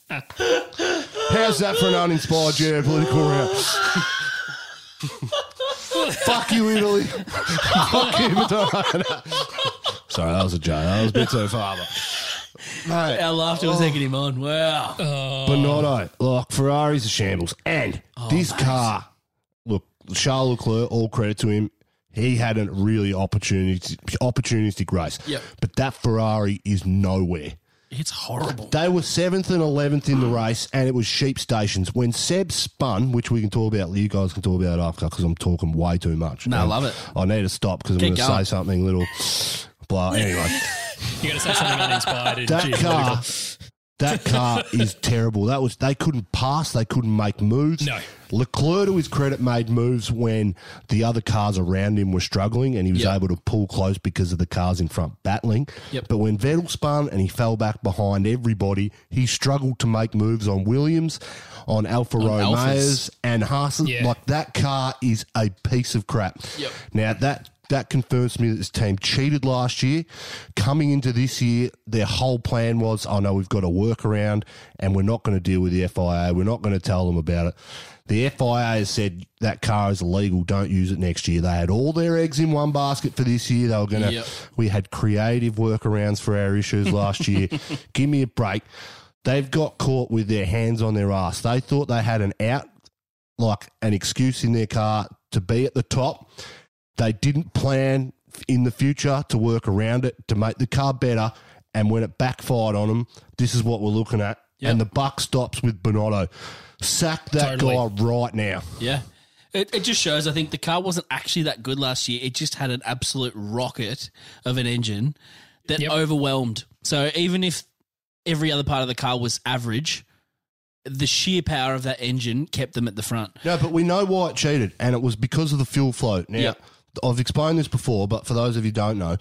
How's that for an uninspired geopolitical round? Fuck you, Italy. Fuck you, Madonna. Sorry, that was a joke. That was a bit too far. But, mate,
Our laughter was oh. egging him on. Wow.
Binotto, like Ferrari's a shambles. And oh, this car, look, Charles Leclerc, all credit to him. He had a really opportunistic, opportunistic race.
Yep.
But that Ferrari is nowhere.
It's horrible.
They were seventh and eleventh in the race, and it was sheep stations. When Seb spun, which we can talk about, you guys can talk about after because I'm talking way too much.
No, I love it.
I need to stop because I'm
Keep
going to say something little blah. Anyway.
You got to say something uninspired
that car. That car is terrible. That was they couldn't pass, they couldn't make moves.
No.
Leclerc, to his credit, made moves when the other cars around him were struggling, and he was
Yep.
able to pull close because of the cars in front battling.
Yep.
But when Vettel spun and he fell back behind everybody, he struggled to make moves on Williams, on Alfa Romeos, and Haas.
Yeah.
Like that car is a piece of crap.
Yep.
Now that that confirms to me that this team cheated last year. Coming into this year, their whole plan was, "Oh no, we've got a workaround, and we're not going to deal with the FIA. We're not going to tell them about it." The FIA has said that car is illegal. Don't use it next year. They had all their eggs in one basket for this year. They were going to.
Yep.
We had creative workarounds for our issues last year. Give me a break. They've got caught with their hands on their ass. They thought they had an out, like an excuse in their car to be at the top. They didn't plan in the future to work around it to make the car better. And when it backfired on them, this is what we're looking at.
Yep.
And the buck stops with Binotto. Sack that
Totally.
guy right now.
Yeah. It, it just shows, I think, the car wasn't actually that good last year. It just had an absolute rocket of an engine that
Yep.
overwhelmed. So even if every other part of the car was average, the sheer power of that engine kept them at the front.
No, but we know why it cheated, and it was because of the fuel flow. Now,
Yep.
I've explained this before, but for those of you who don't know,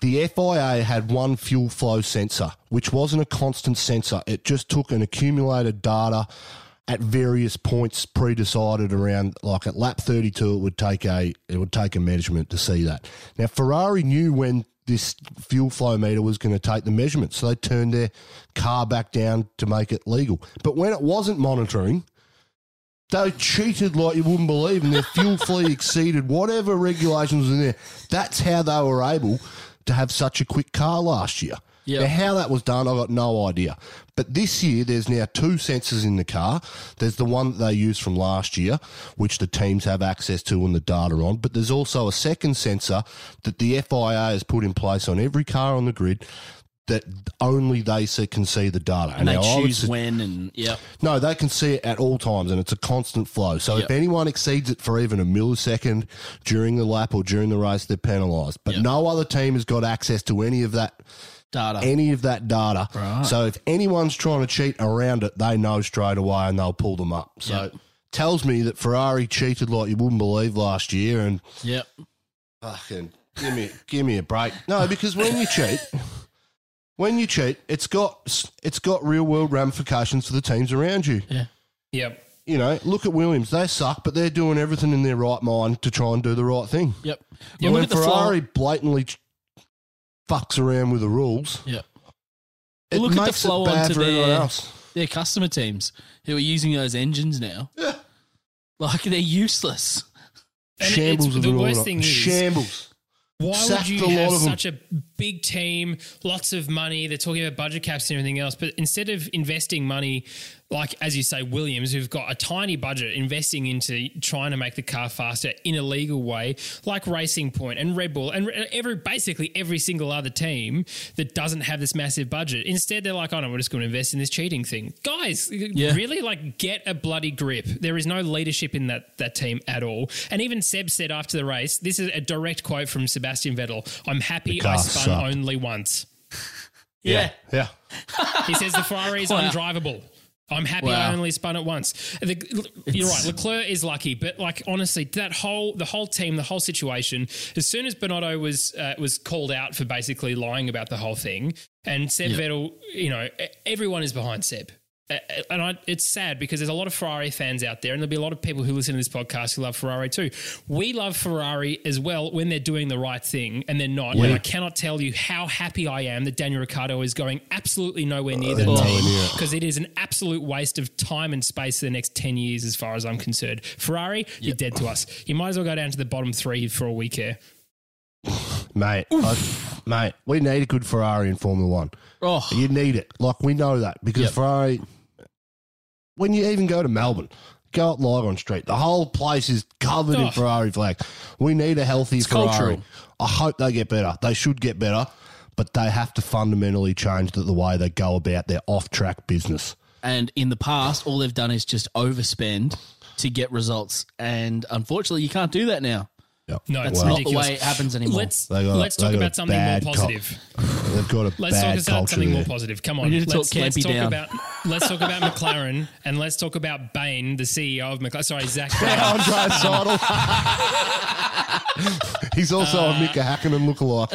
the FIA had one fuel flow sensor, which wasn't a constant sensor. It just took an accumulated data at various points pre-decided around like at lap 32 it would take a it would take a measurement to see that now ferrari knew when this fuel flow meter was going to take the measurement so they turned their car back down to make it legal but when it wasn't monitoring they cheated like you wouldn't believe, and their fuel fleet exceeded whatever regulations in there. That's how they were able to have such a quick car last year.
Yeah.
Now, how that was done, I've got no idea. But this year, there's now two sensors in the car. There's the one that they used from last year, which the teams have access to and the data on. But there's also a second sensor that the FIA has put in place on every car on the grid that only they see, can see the data.
And they
now, I would
choose
su-
when and, yeah.
no, they can see it at all times, and it's a constant flow. So
Yep.
if anyone exceeds it for even a millisecond during the lap or during the race, they're penalised. But
Yep.
no other team has got access to any of that
Data.
any of that data.
Right.
So if anyone's trying to cheat around it, they know straight away and they'll pull them up. So
Yep.
tells me that Ferrari cheated like you wouldn't believe last year, and
yep.
fucking give me give me a break. No, because when you cheat. When you cheat, it's got it's got real world ramifications for the teams around you. Yeah.
Yep.
you know, look at Williams. They suck, but they're doing everything in their right mind to try and do the right thing.
Yep.
And
You look
when
at the
Ferrari blatantly fucks around with the rules,
Yep.
it
look at the flow onto their-
else.
Their customer teams who are using those engines now.
Yeah.
Like they're useless.
And
Shambles
it's,
of
the
an
worst thing is
Shambles.
Why
Sacked
would you
lot
have such a big team, lots of money? They're talking about budget caps and everything else, but instead of investing money, like as you say, Williams, who've got a tiny budget, investing into trying to make the car faster in a legal way, like Racing Point and Red Bull and every basically every single other team that doesn't have this massive budget. Instead, they're like, "Oh no, we're just going to invest in this cheating thing." Guys, really, like get a bloody grip. There is no leadership in that that team at all. And even Seb said after the race, this is a direct quote from Sebastian Vettel. I'm happy I
car
spun
sucked."
only once.
Yeah.
Yeah.
He says the Ferrari is
Wow.
undrivable. I'm happy
Wow.
I only spun it once. The- you're right. Leclerc is lucky, but like honestly, that whole the whole team, the whole situation. As soon as Binotto was uh, was called out for basically lying about the whole thing, and Seb Vettel, you know, everyone is behind Seb. Uh, And I, it's sad because there's a lot of Ferrari fans out there, and there'll be a lot of people who listen to this podcast who love Ferrari too. We love Ferrari as well when they're doing the right thing, and they're not. And I cannot tell you how happy I am that Daniel Ricciardo is going absolutely nowhere near the
nowhere
team because it is an absolute waste of time and space for the next 10 years, as far as I'm concerned. Ferrari, you're dead to us. You might as well go down to the bottom three for all we care.
Mate, I, mate, we need a good Ferrari in Formula One.
Oh,
You need it. Like, we know that because
Yep.
Ferrari, when you even go to Melbourne, go up Lygon Street, the whole place is covered in
Oh.
Ferrari flags. We need a healthy
It's
Ferrari.
cultural.
I hope they get better. They should get better, but they have to fundamentally change the, the way they go about their off track business.
and in the past, all they've done is just overspend to get results, and unfortunately, you can't do that now.
Yep.
No,
That's
it's
not the way it happens anymore.
Let's,
got-
let's talk about something more positive.
They've got a
Let's
bad
talk about something
there.
more positive. Come on,
We need to
let's,
talk
let's
Campy
talk
down.
about let's talk about McLaren and let's talk about Bain, the CEO of McLaren. Sorry, Zak. Bain.
Andre Seidl. He's also a Mika Hakkinen lookalike.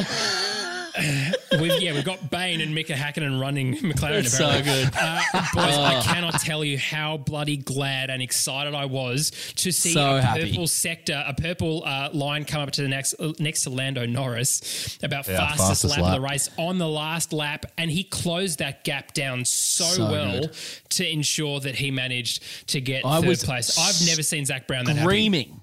We've, yeah, we've got Bain and Mika Hakkinen running McLaren.
It's so good.
Uh, boys, I cannot tell you how bloody glad and excited I was to see
So
a
happy.
purple sector, a purple uh, line come up to the next uh, next to Lando Norris about
Yeah,
fastest,
fastest
lap, of the race on the last lap, and he closed that gap down so,
So
well
good.
to ensure that he managed to get
I
third
was
place. I've never seen Zak Brown that happy.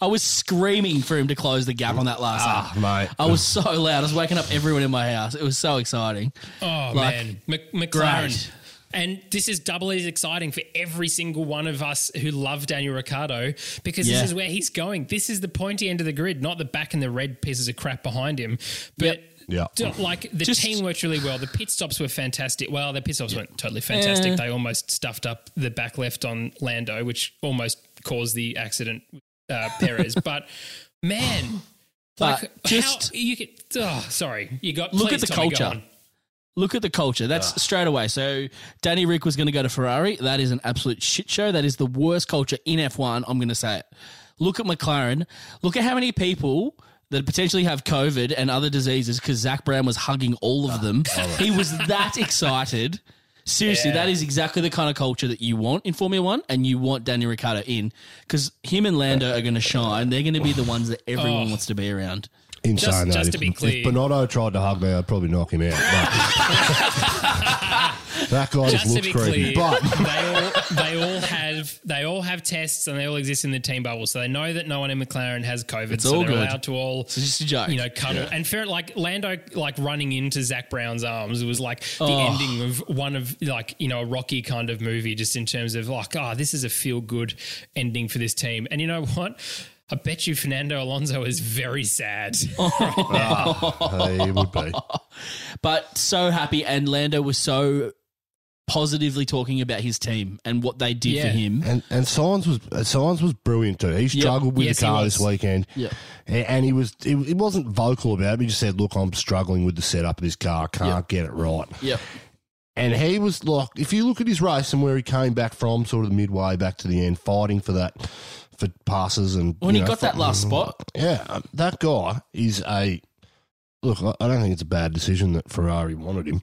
Screaming. I was screaming for him to close the gap on that last
Ah,
lap.
mate.
I was so loud. I was waking up everyone in my house. It was so exciting.
Oh
Like,
man, Mc- McLaren.
great.
And this is doubly as exciting for every single one of us who love Daniel Ricciardo because
Yeah.
this is where he's going. This is the pointy end of the grid, not the back and the red pieces of crap behind him. But
Yeah.
d- like the
Just-
team worked really well. The pit stops were fantastic. Well, the pit stops weren't totally fantastic. They almost stuffed up the back left on Lando, which almost caused the accident, uh, Perez. but man,
But
like
just-
how you could. Oh, sorry, you got.
Look at the
Tommy,
culture. Look at the culture. That's straight away. So Danny Rick was going to go to Ferrari. That is an absolute shit show. That is the worst culture in F1. I'm going to say it. Look at McLaren. Look at how many people that potentially have COVID and other diseases because Zak Brown was hugging all of them. he was that excited. Seriously, that is exactly the kind of culture that you want in Formula One, and you want Daniel Ricciardo in because him and Lando are going to shine. They're going to be the ones that everyone oh. wants to be around.
In
Just-
saying
just
if,
to be
if
clear-
Binotto tried to hug me, I'd probably knock him out. But that guy just,
Just to
looks
be
creepy.
clear,
But
they all they all have they all have tests and they all exist in the team bubble, so they know that no one in McLaren has COVID.
It's
so
all
they're
good.
allowed to all
It's just a joke.
you know cuddle. And fair like Lando like running into Zak Brown's arms. It was like the
Oh.
ending of one of like you know a Rocky kind of movie, just in terms of like oh this is a feel good ending for this team. And you know what? I bet you Fernando Alonso is very sad.
he would be.
but so happy. And Lando was so positively talking about his team and what they did
Yeah.
for him.
And and Sainz was uh, Sainz was brilliant too. He struggled with
Yes,
the car this weekend.
Yep.
And he was he, he wasn't vocal about it. He just said, "Look, I'm struggling with the setup of this car. Can't get it right."
Yep.
And he was like, if you look at his race and where he came back from, sort of the midway back to the end, fighting for that for passes and
When
you
he
know,
got that last spot,
Yeah, um, that guy is a look. I- I don't think it's a bad decision that Ferrari wanted him.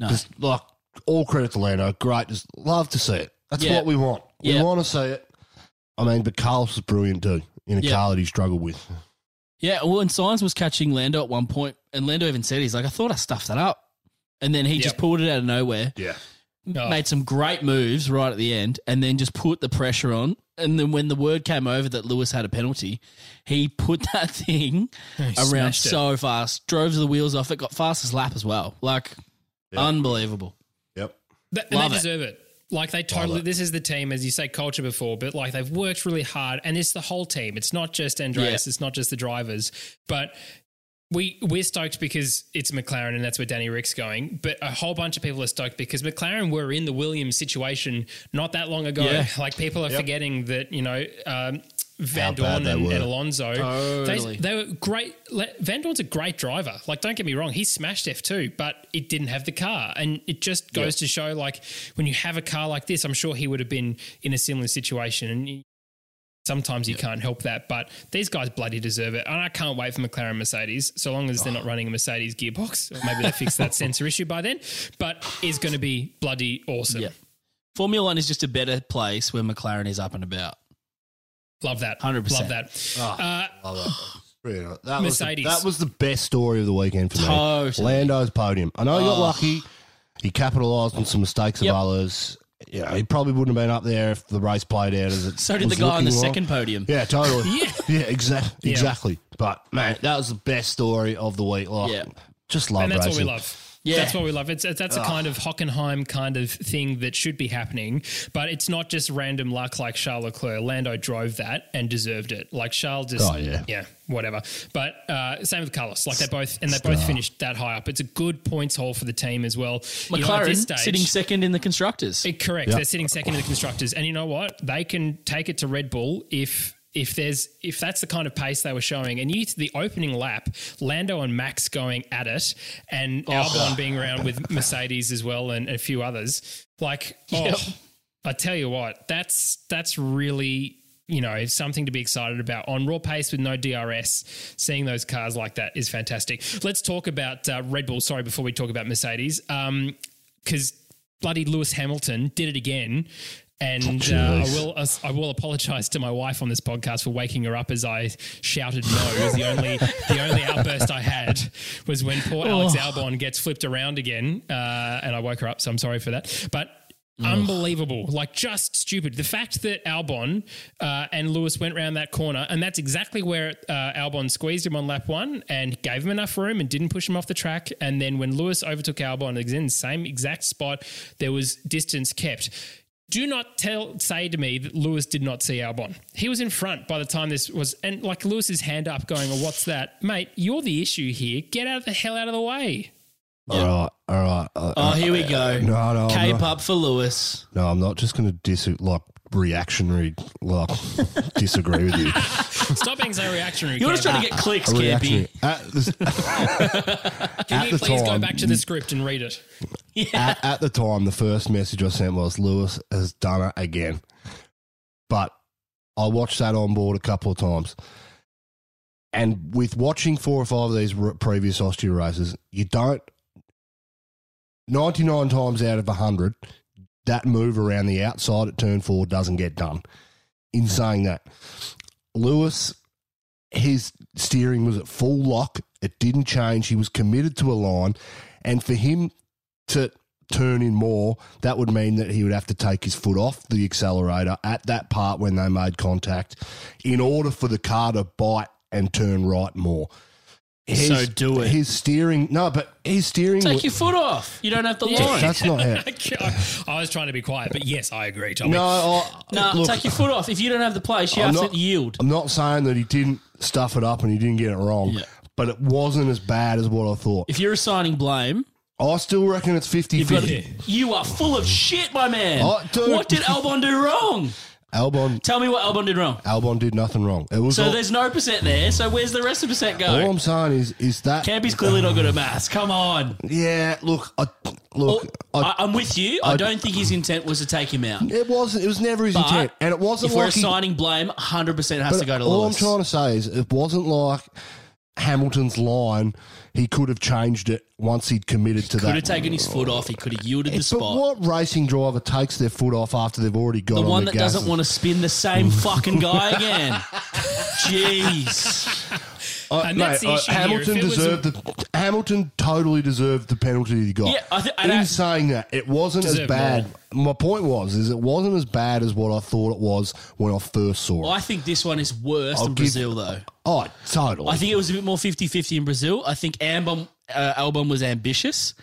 no.
Just like all credit to Lando, great. Just love to see it. That's
Yeah.
what we want. We
Yeah.
want to see it. I mean, but Carlos was brilliant too in a
Yeah.
car that he struggled with.
Yeah, well, and Sainz was catching Lando at one point, and Lando even said, he's like, I thought I stuffed that up. And then he just
Yep.
pulled it out of nowhere,
Yeah,
Oh.
made some great moves right at the end, and then just put the pressure on. And then when the word came over that Lewis had a penalty, he put that thing around
smashed it.
so fast, drove the wheels off it, got fastest lap as well. Like, unbelievable.
Yep.
And
Love
they
it.
deserve it. Like they totally. This is the team, as you say, culture before, but like they've worked really hard, and it's the whole team. It's not just Andreas.
Yeah.
It's not just the drivers, but. We we're stoked because it's McLaren and that's where Danny Rick's going. But a whole bunch of people are stoked because McLaren were in the Williams situation not that long ago.
Yeah.
Like people are forgetting that you know um,
Vandoorne
and, and Alonso.
Totally.
They, they were great. Le- Vandoorne's a great driver. Like, don't get me wrong, he smashed F2, but it didn't have the car. And it just goes to show, like, when you have a car like this, I'm sure he would have been in a similar situation. And sometimes you can't help that. But these guys bloody deserve it. And I can't wait for McLaren and Mercedes, so long as they're not oh. running a Mercedes gearbox. Or maybe they fix that sensor issue by then. But it's going to be bloody awesome.
Yeah. Formula One is just a better place where McLaren is up and about.
Love that.
100%.
Love that. Uh,
Love that. Brilliant. That
Mercedes.
Was the, that was the best story of the weekend for me.
Totally.
Lando's podium. I know he got
Oh.
lucky. He capitalised on some mistakes
Yep.
of others. You know, he probably wouldn't have been up there if the race played out as it.
So did the guy on the
looking like.
second podium.
Yeah, totally.
Yeah.
yeah, exactly,
Yeah.
exactly. But man, that was the best story of the week. Like,
Yeah.
just love
and that's
racing.
what we love.
Yeah.
That's what we love. It's, it's that's a kind of Hockenheim kind of thing that should be happening, but it's not just random luck like Charles Leclerc. Lando drove that and deserved it. Like Charles just,
Oh, yeah.
yeah, whatever. But uh, same with Carlos. Like they both and they both finished that high up. It's a good points haul for the team as well. You know,
McLaren
stage-
sitting second in the constructors.
Eh, Correct.
Yeah.
They're sitting second in the constructors, and you know what? They can take it to Red Bull if if there's if that's the kind of pace they were showing. And you the opening lap, Lando and Max going at it, and Albon being around with Mercedes as well, and a few others. Like, oh,
Yep.
I tell you what, that's that's really you know, something to be excited about. On raw pace with no DRS, seeing those cars like that is fantastic. Let's talk about uh, Red Bull. Sorry, before we talk about Mercedes, because bloody Lewis Hamilton did it again. And uh, I will I will apologise to my wife on this podcast for waking her up as I shouted no. It was the only the only outburst I had was when poor Alex Albon gets flipped around again, uh, and I woke her up. So I'm sorry for that. But unbelievable, like just stupid. The fact that Albon uh, and Lewis went round that corner, and that's exactly where uh, Albon squeezed him on lap one and gave him enough room and didn't push him off the track. And then when Lewis overtook Albon, it's in the same exact spot, there was distance kept. Do not tell say to me that Lewis did not see Albon. He was in front by the time this was, and like Lewis's hand up, going, "Oh, what's that, mate? You're the issue here. Get out of the hell out of the way."
All right, all right. Uh,
Oh, here we go.
No, no, I'm
Cape up for Lewis.
No, I'm not just going to dis like reactionary like disagree with you.
Stop being so reactionary.
You're just
Cam.
trying to get clicks,
A
Campy.
reactionary. At, this,
Can
at
you
the
please go
time-
back to the script and read it?
at, at the time, the first message I sent was Lewis has done it again. But I watched that on board a couple of times. And with watching four or five of these r- previous Austria races, you don't, 99 times out of 100, that move around the outside at turn four doesn't get done. In saying that, Lewis, his steering was at full lock. It didn't change. He was committed to a line. And for him to turn in more, that would mean that he would have to take his foot off the accelerator at that part when they made contact in order for the car to bite and turn right more. His,
So do it.
His steering, no, but his steering.
Take
wa-
your foot off. You don't have the
Yeah.
line.
that's not how.
I was trying to be quiet, but yes, I agree, Tommy.
No, I,
No,
look,
take your foot off. If you don't have the place, you
I'm
have
not-
to yield.
I'm not saying that he didn't stuff it up and he didn't get it wrong,
Yeah.
but it wasn't as bad as what I thought.
If you're assigning blame,
I still reckon it's 50
you've got
50.
you are full of shit, my man.
Oh, dude.
What did Albon do wrong?
Albon,
Tell me what Albon did wrong.
Albon did nothing wrong. It was
So
all,
there's no percent there. So where's the rest of the percent
all? I'm saying is is that
Campy's clearly not good at maths. Come on.
yeah. Look, I, look, oh, I,
I, I'm with you. I, don't think his intent was to take him out.
it wasn't. It was never his intent, and it wasn't
if we're
like he-
assigning blame, 100% has to go to
all
Lewis.
I'm trying to say is it wasn't like Hamilton's line. He could have changed it once he'd committed to that.
could have taken his foot off. He could have yielded the spot.
but what racing driver takes their foot off after they've already got
The
on
one that doesn't want to spin the same fucking guy again. Jeez.
And that's the issue here.
Hamilton
If it was-
deserved the Hamilton totally deserved the penalty he got.
Yeah, I thi- and
In
I-
saying that, it wasn't as
Deserved
bad. My point was, is it wasn't as bad as what I thought it was when I first saw it.
I think this one is worse
I'll
than
give-
Brazil, though.
Oh, totally.
I think it was a bit more 50 50 in Brazil. I think Albon, uh, Albon was ambitious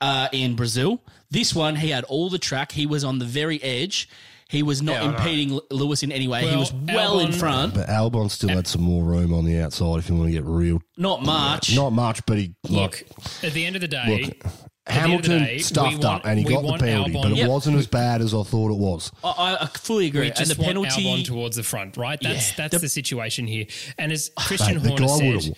uh, in Brazil. This one, he had all the track. He was on the very edge. He was not impeding L- Lewis in any way. he
Well,
was well in
Albon-
front.
but Albon still had some more room on the outside if you want to get real.
Not much.
Not much, but he
Look,
like
at the end of the day,
look.
the end of the
Hamilton
day, we
stuffed
want-
up and he
we
got the
want
penalty,
Albon-
but it
Yep.
wasn't as bad as I thought it was.
I, I- I fully agree.
we
and
just
the
want
penalty.
Albon towards the front, right? That's
Yeah.
that's
The-
the, situation here. And as Christian
Mate, the
Horner
guy
said,
would've-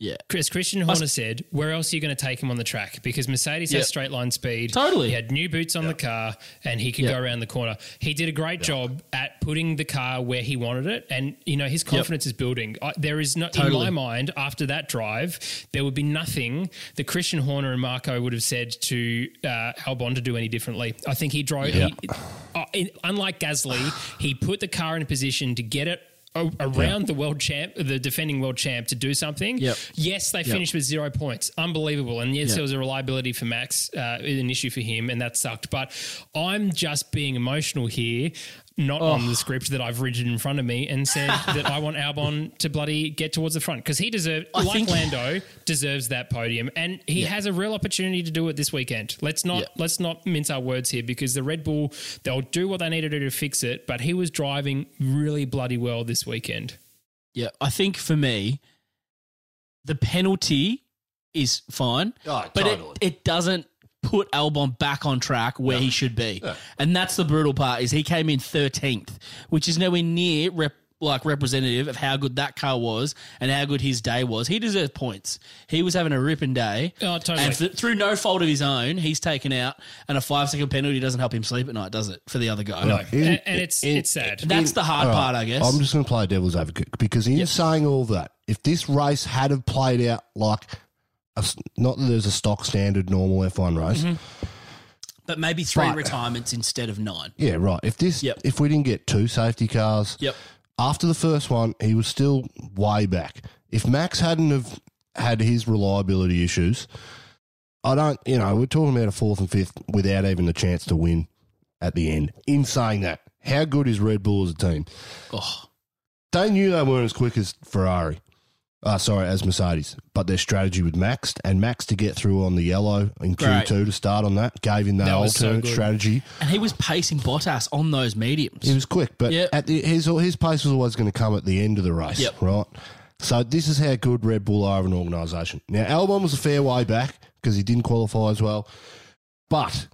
yeah.
Chris Christian Horner said, "Where else are you going to take him on the track? Because Mercedes
Yep.
has straight line speed.
Totally.
he had new boots on the car, and he could
Yep.
go around the corner. He did a great job at putting the car where he wanted it, and you know his confidence is building. I, there is not,
Totally.
in my mind, after that drive, there would be nothing that Christian Horner and Marko would have said to uh, Albon to do any differently. I think he drove.
Yeah.
He, uh, in- unlike Gasly, he put the car in a position to get it. A- Around the world champ, the defending world champ, to do something.
Yep.
Yes, they finished with zero points. Unbelievable. And yes,
Yeah.
there was a reliability for Max, uh, an issue for him, and that sucked. But I'm just being emotional here, not on the script that I've written in front of me and said that I want Albon to bloody get towards the front because he deserves,
I
like
think-
Lando, deserves that podium, and he has a real opportunity to do it this weekend. Let's not
Yeah.
let's not mince our words here because the Red Bull they'll do what they need to do to fix it, but he was driving really bloody well this weekend.
Yeah. I think for me, the penalty is fine,
Oh,
but
totally.
it, it doesn't put Albon back on track where he should be. And that's the brutal part is he came in 13th, which is nowhere near rep, like representative of how good that car was and how good his day was. He deserves points. He was having a ripping day.
Oh, totally.
And th- through no fault of his own, he's taken out, and a five second penalty doesn't help him sleep at night, does it? For the other guy.
No,
In-
and, and it's
in-
it's sad.
That's the hard
All right,
part, I guess.
I'm just going to play devil's advocate because in saying all that, if this race had have played out like, a not that there's a stock standard normal F1 race,
Mm-hmm. but maybe three
But-
retirements instead of nine.
yeah, right. If this,
Yep.
if we didn't get two safety cars,
Yep.
after the first one, he was still way back. If Max hadn't have had his reliability issues, I don't, you know, we're talking about a fourth and fifth without even the chance to win at the end. In saying that, how good is Red Bull as a team?
Oh,
They knew they weren't as quick as Ferrari. Uh, sorry, as Mercedes. But their strategy with Max and Max to get through on the yellow in Q2
Great.
to start on that gave him that,
That was so
alternate
good.
strategy.
and he was pacing Bottas on those mediums.
He was quick, but
Yep.
at the, his his pace was always going to come at the end of the race,
Yep.
right? So this is how good Red Bull are of an organisation. Now Albon was a fair way back because he didn't qualify as well, but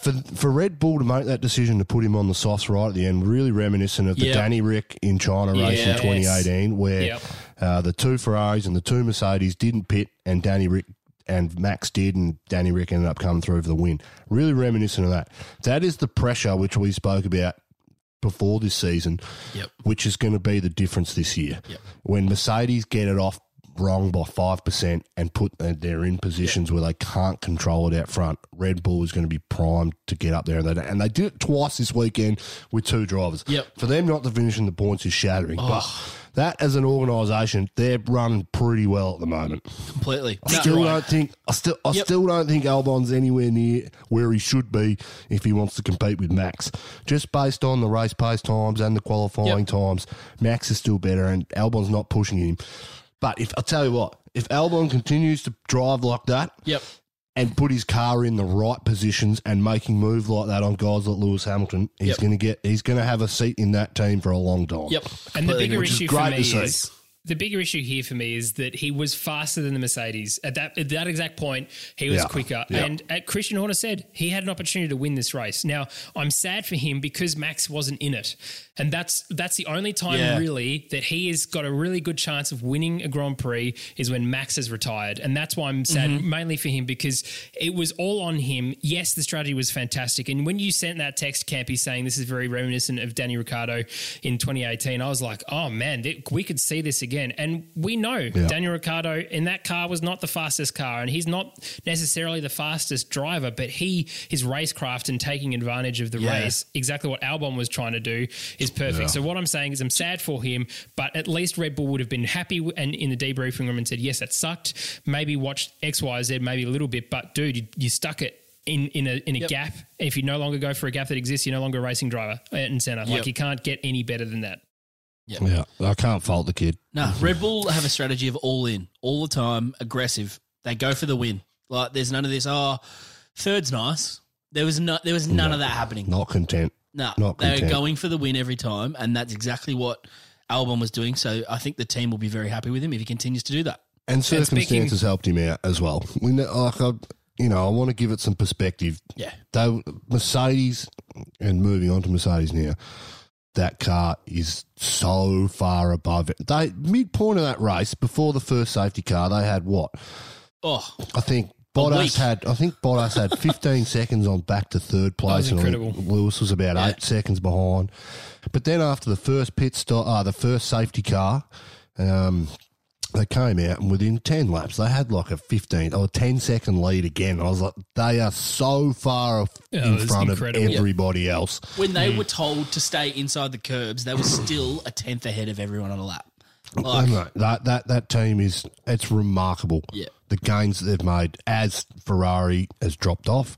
for for Red Bull to make that decision to put him on the softs right at the end, really reminiscent of the
Yep.
Danny Rick in China race in
Yes.
2018, where
Yep.
Uh, the two Ferraris and the two Mercedes didn't pit, and Danny Rick and Max did, and Danny Rick ended up coming through for the win. Really reminiscent of that. That is the pressure which we spoke about before this season,
Yep.
which is going to be the difference this year.
Yep.
When Mercedes get it off wrong by 5% and put uh, they're in positions where they can't control it out front, Red Bull is going to be primed to get up there. And they, and they did it twice this weekend with two drivers.
Yep.
For them not to finish in the points is shattering. But that, as an organisation, they're running pretty well at the moment.
Completely.
I still
right.
don't think I still I
Yep.
still don't think Albon's anywhere near where he should be if he wants to compete with Max. Just based on the race pace times and the qualifying
Yep.
times, Max is still better and Albon's not pushing him. But if I'll tell you what, if Albon continues to drive like that
Yep.
And put his car in the right positions and making moves like that on guys like Lewis Hamilton, he's
Yep.
gonna get he's gonna have a seat in that team for a long time.
Yep.
And the bigger
agree.
is
issue for
great
me is the bigger issue here for me is that he was faster than the Mercedes at that at that exact point. He was
Yeah.
quicker,
Yeah.
and at Christian Horner said he had an opportunity to win this race. Now I'm sad for him because Max wasn't in it, and that's that's the only time
Yeah.
really that he has got a really good chance of winning a Grand Prix is when Max has retired, and that's why I'm sad
Mm-hmm.
mainly for him because it was all on him. Yes, the strategy was fantastic, and when you sent that text, Campy, saying this is very reminiscent of Danny Ricciardo in 2018, I was like, oh man, we could see this again, and we know Daniel Ricciardo in that car was not the fastest car, and he's not necessarily the fastest driver, but he his racecraft and taking advantage of the
Yeah.
race, exactly what Albon was trying to do, is perfect. So what I'm saying is I'm sad for him, but at least Red Bull would have been happy and in the debriefing room and said, yes, that sucked. Maybe watch X, Y, Z, maybe a little bit, but dude, you, you stuck it. In, in a in a
Yep.
gap, if you no longer go for a gap that exists, you're no longer a racing driver uh, and center. Like
Yep.
you can't get any better than that.
Yeah. Yeah. I can't fault the kid.
No, Red Bull have a strategy of all in, all the time, aggressive. They go for the win. Like there's none of this. Oh, third's nice. There was no, there was none of that happening.
Not content.
No,
Not
they were
content.
going for the win every time, and that's exactly what Albon was doing. So I think the team will be very happy with him if he continues to do that.
And
speaking-
circumstances helped him out as well. We know, like I, you know, I want to give it some perspective.
Yeah.
They Mercedes, and moving on to Mercedes now, that car is so far above it. They midpoint of that race before the first safety car, they had what?
Oh,
I think Bottas had. I think Bottas had 15 seconds on back to third place, and
incredible.
Lewis was about
Yeah.
eight seconds behind. But then after the first pit stop, uh, the first safety car, um, they came out and within 10 laps they had like a 15 or 10 second lead again. I was like, they are so far
Yeah, it
in front
incredible.
of everybody else.
when they mm. were told to stay inside the curbs, they were still a tenth ahead of everyone on a lap.
I
Like,
know, that that that team is it's remarkable.
Yeah.
the gains that they've made as Ferrari has dropped off,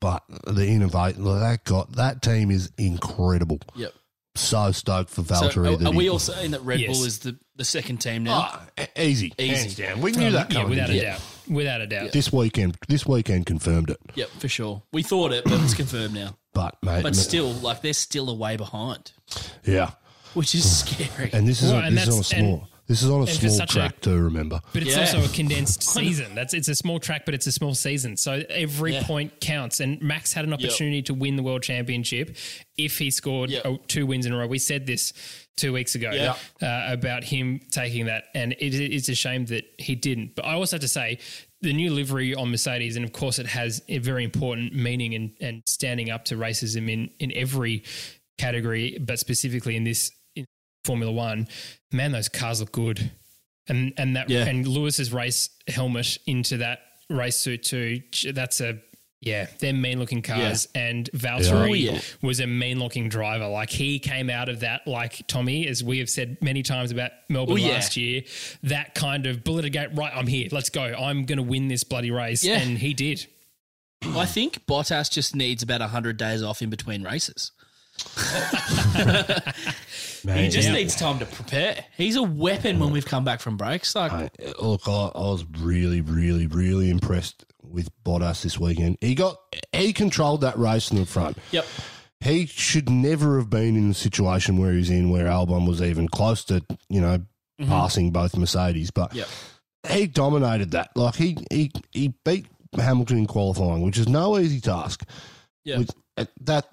but the innovate that got that team is incredible.
yep.
So stoked for
So
Valtteri.
are, are we all saying that Red
Yes.
Bull is the, the second team now?
Oh, easy,
Easy.
hands down. We knew um, that
yeah,
coming.
without a
in.
doubt, without a doubt.
This weekend, this weekend confirmed it.
Yep, for sure. We thought it, but it's confirmed now.
But mate,
But still, like they're still a way behind,
yeah.
which is scary.
And this is
Well,
on,
and
this is on a
that's- and-
small. This is on a small
such a-
track too. Remember,
But it's
Yeah.
also a condensed season. That's it's a small track, but it's a small season. So every
Yeah.
point counts. And Max had an opportunity to win the world championship if he scored
Yep.
two wins in a row. We said this two weeks ago
Yeah.
uh, about him taking that, and it, it's a shame that he didn't. But I also have to say. The new livery on Mercedes, and of course, it has a very important meaning and, and standing up to racism in, in every category, but specifically in this in Formula One. Man, those cars look good and and that
Yeah.
and Lewis's race helmet into that race suit too. That's a yeah, they're mean looking cars. And Valtteri
Oh, yeah.
was a mean looking driver. Like he came out of that like Tommy, as we have said many times about Melbourne
Oh, yeah.
last year. That kind of bullet a gate. Right, I'm here. Let's go. I'm going to win this bloody race,
Yeah.
and he did.
I think Bottas just needs about 100 days off in between races.
man,
He just
yeah.
needs time to prepare. He's a weapon when we've come back from breaks. Like,
I- look, I, I was really, really, really impressed with Bottas this weekend. He got he controlled that race in the front.
yep.
He should never have been in the situation where he's in, where Albon was even close to, you know, passing both Mercedes. But
Yep.
he dominated that. Like he he he beat Hamilton in qualifying, which is no easy task. Uh, that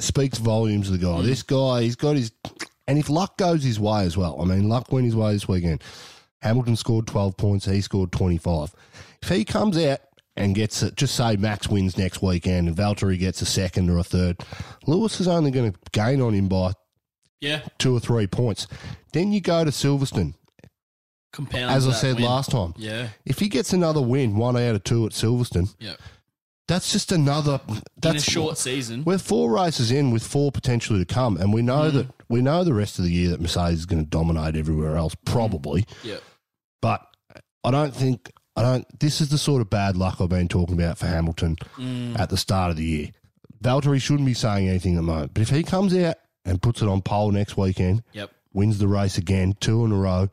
speaks volumes of the guy. This guy, he's got his, and if luck goes his way as well. I mean, luck went his way this weekend. Hamilton scored twelve points. He scored twenty five. If he comes out and gets it, just say Max wins next weekend and Valtteri gets a second or a third, Lewis is only going to gain on him by
Yeah.
two or three points. Then you go to Silverstone,
Compounds
as I said
win.
last time.
Yeah.
If he gets another win, one out of two at Silverstone,
Yep.
that's just another.
In a
That's
short season.
We're four races in with four potentially to come, and we know mm-hmm. that we know the rest of the year that Mercedes is going to dominate everywhere else, probably.
Yep.
But I don't think I don't. This is the sort of bad luck I've been talking about for Hamilton mm. at the start of the year. Valtteri shouldn't be saying anything at the moment, but if he comes out and puts it on pole next weekend,
Yep.
wins the race again, two in a row.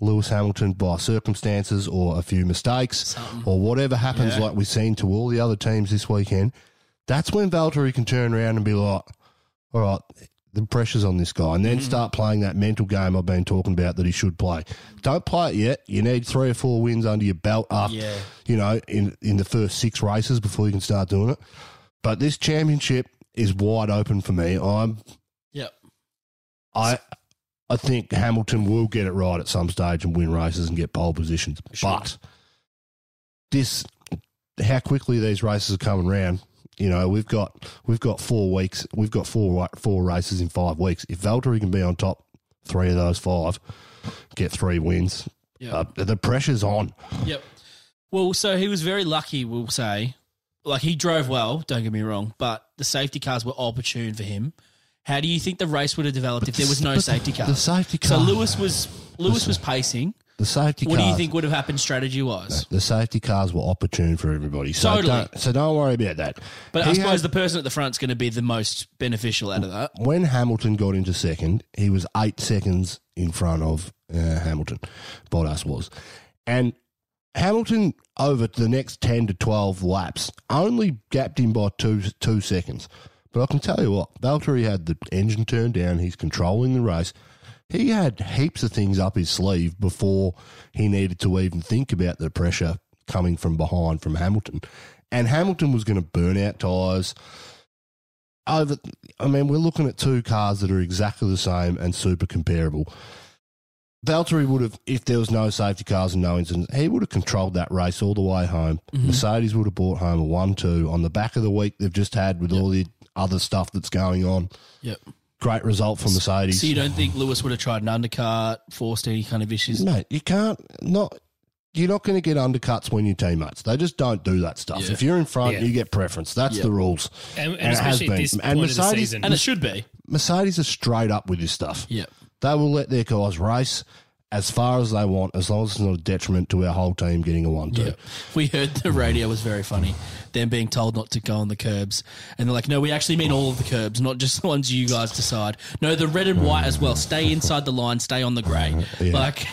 Lewis Hamilton by circumstances or a few mistakes or whatever happens,
Yeah.
like we've seen to all the other teams this weekend. That's when Valtteri can turn around and be like, "All right, the pressure's on this guy," and then
Mm-hmm.
start playing that mental game I've been talking about that he should play. Don't play it yet. You need three or four wins under your belt after,
Yeah.
you know, in in the first six races before you can start doing it. But this championship is wide open for me. I'm
Yep.
I I think Hamilton will get it right at some stage and win races and get pole positions.
Sure.
But this how quickly these races are coming round, you know, we've got we've got four weeks, we've got four four races in five weeks. If Valtteri can be on top three of those five, get three wins,
Yep.
uh, the pressure's on.
Yep. Well, so he was very lucky, we'll say. Like he drove well, don't get me wrong, but the safety cars were opportune for him. How do you think the race would have developed if there was no
But
safety
the
cars?
safety
So Lewis was Lewis was pacing.
The safety
What do you think would have happened strategy wise?
The safety cars were opportune for everybody. So
Totally.
don't, so don't worry about that.
But I suppose
had-
the person at the front's going to be the most beneficial out of that.
when Hamilton got into second, he was eight seconds in front of uh, Hamilton. Bottas was, and Hamilton over the next ten to twelve laps only gapped him by two two seconds. But I can tell you what, Valtteri had the engine turned down. He's controlling the race. He had heaps of things up his sleeve before he needed to even think about the pressure coming from behind from Hamilton. And Hamilton was going to burn out tyres over. I mean, we're looking at two cars that are exactly the same and super comparable. Valtteri would have, if there was no safety cars and no incidents, he would have controlled that race all the way home. Mm-hmm. Mercedes would have brought home a one-two on the back of the week they've just had with all the other stuff that's going on.
Yep.
Great result for Mercedes.
So you don't think Lewis would have tried an undercut, forced any kind of issues?
Mate, you can't not. You're not going to get undercuts when you're teammates. They just don't do that stuff.
Yeah.
If you're in front,
Yeah.
you get preference. That's the rules.
And, and,
And it has been.
this
And
point of the
Mercedes-
season.
And it should be.
Mercedes are straight up with this stuff.
Yeah,
They will let their guys race as far as they want, as long as it's not a detriment to our whole team getting a one-two.
Yeah. We heard the radio was very funny. Them being told not to go on the curbs. And they're like, no, we actually mean all of the curbs, not just the ones you guys decide. No, the red and white as well. Stay inside the line, stay on the grey. Like,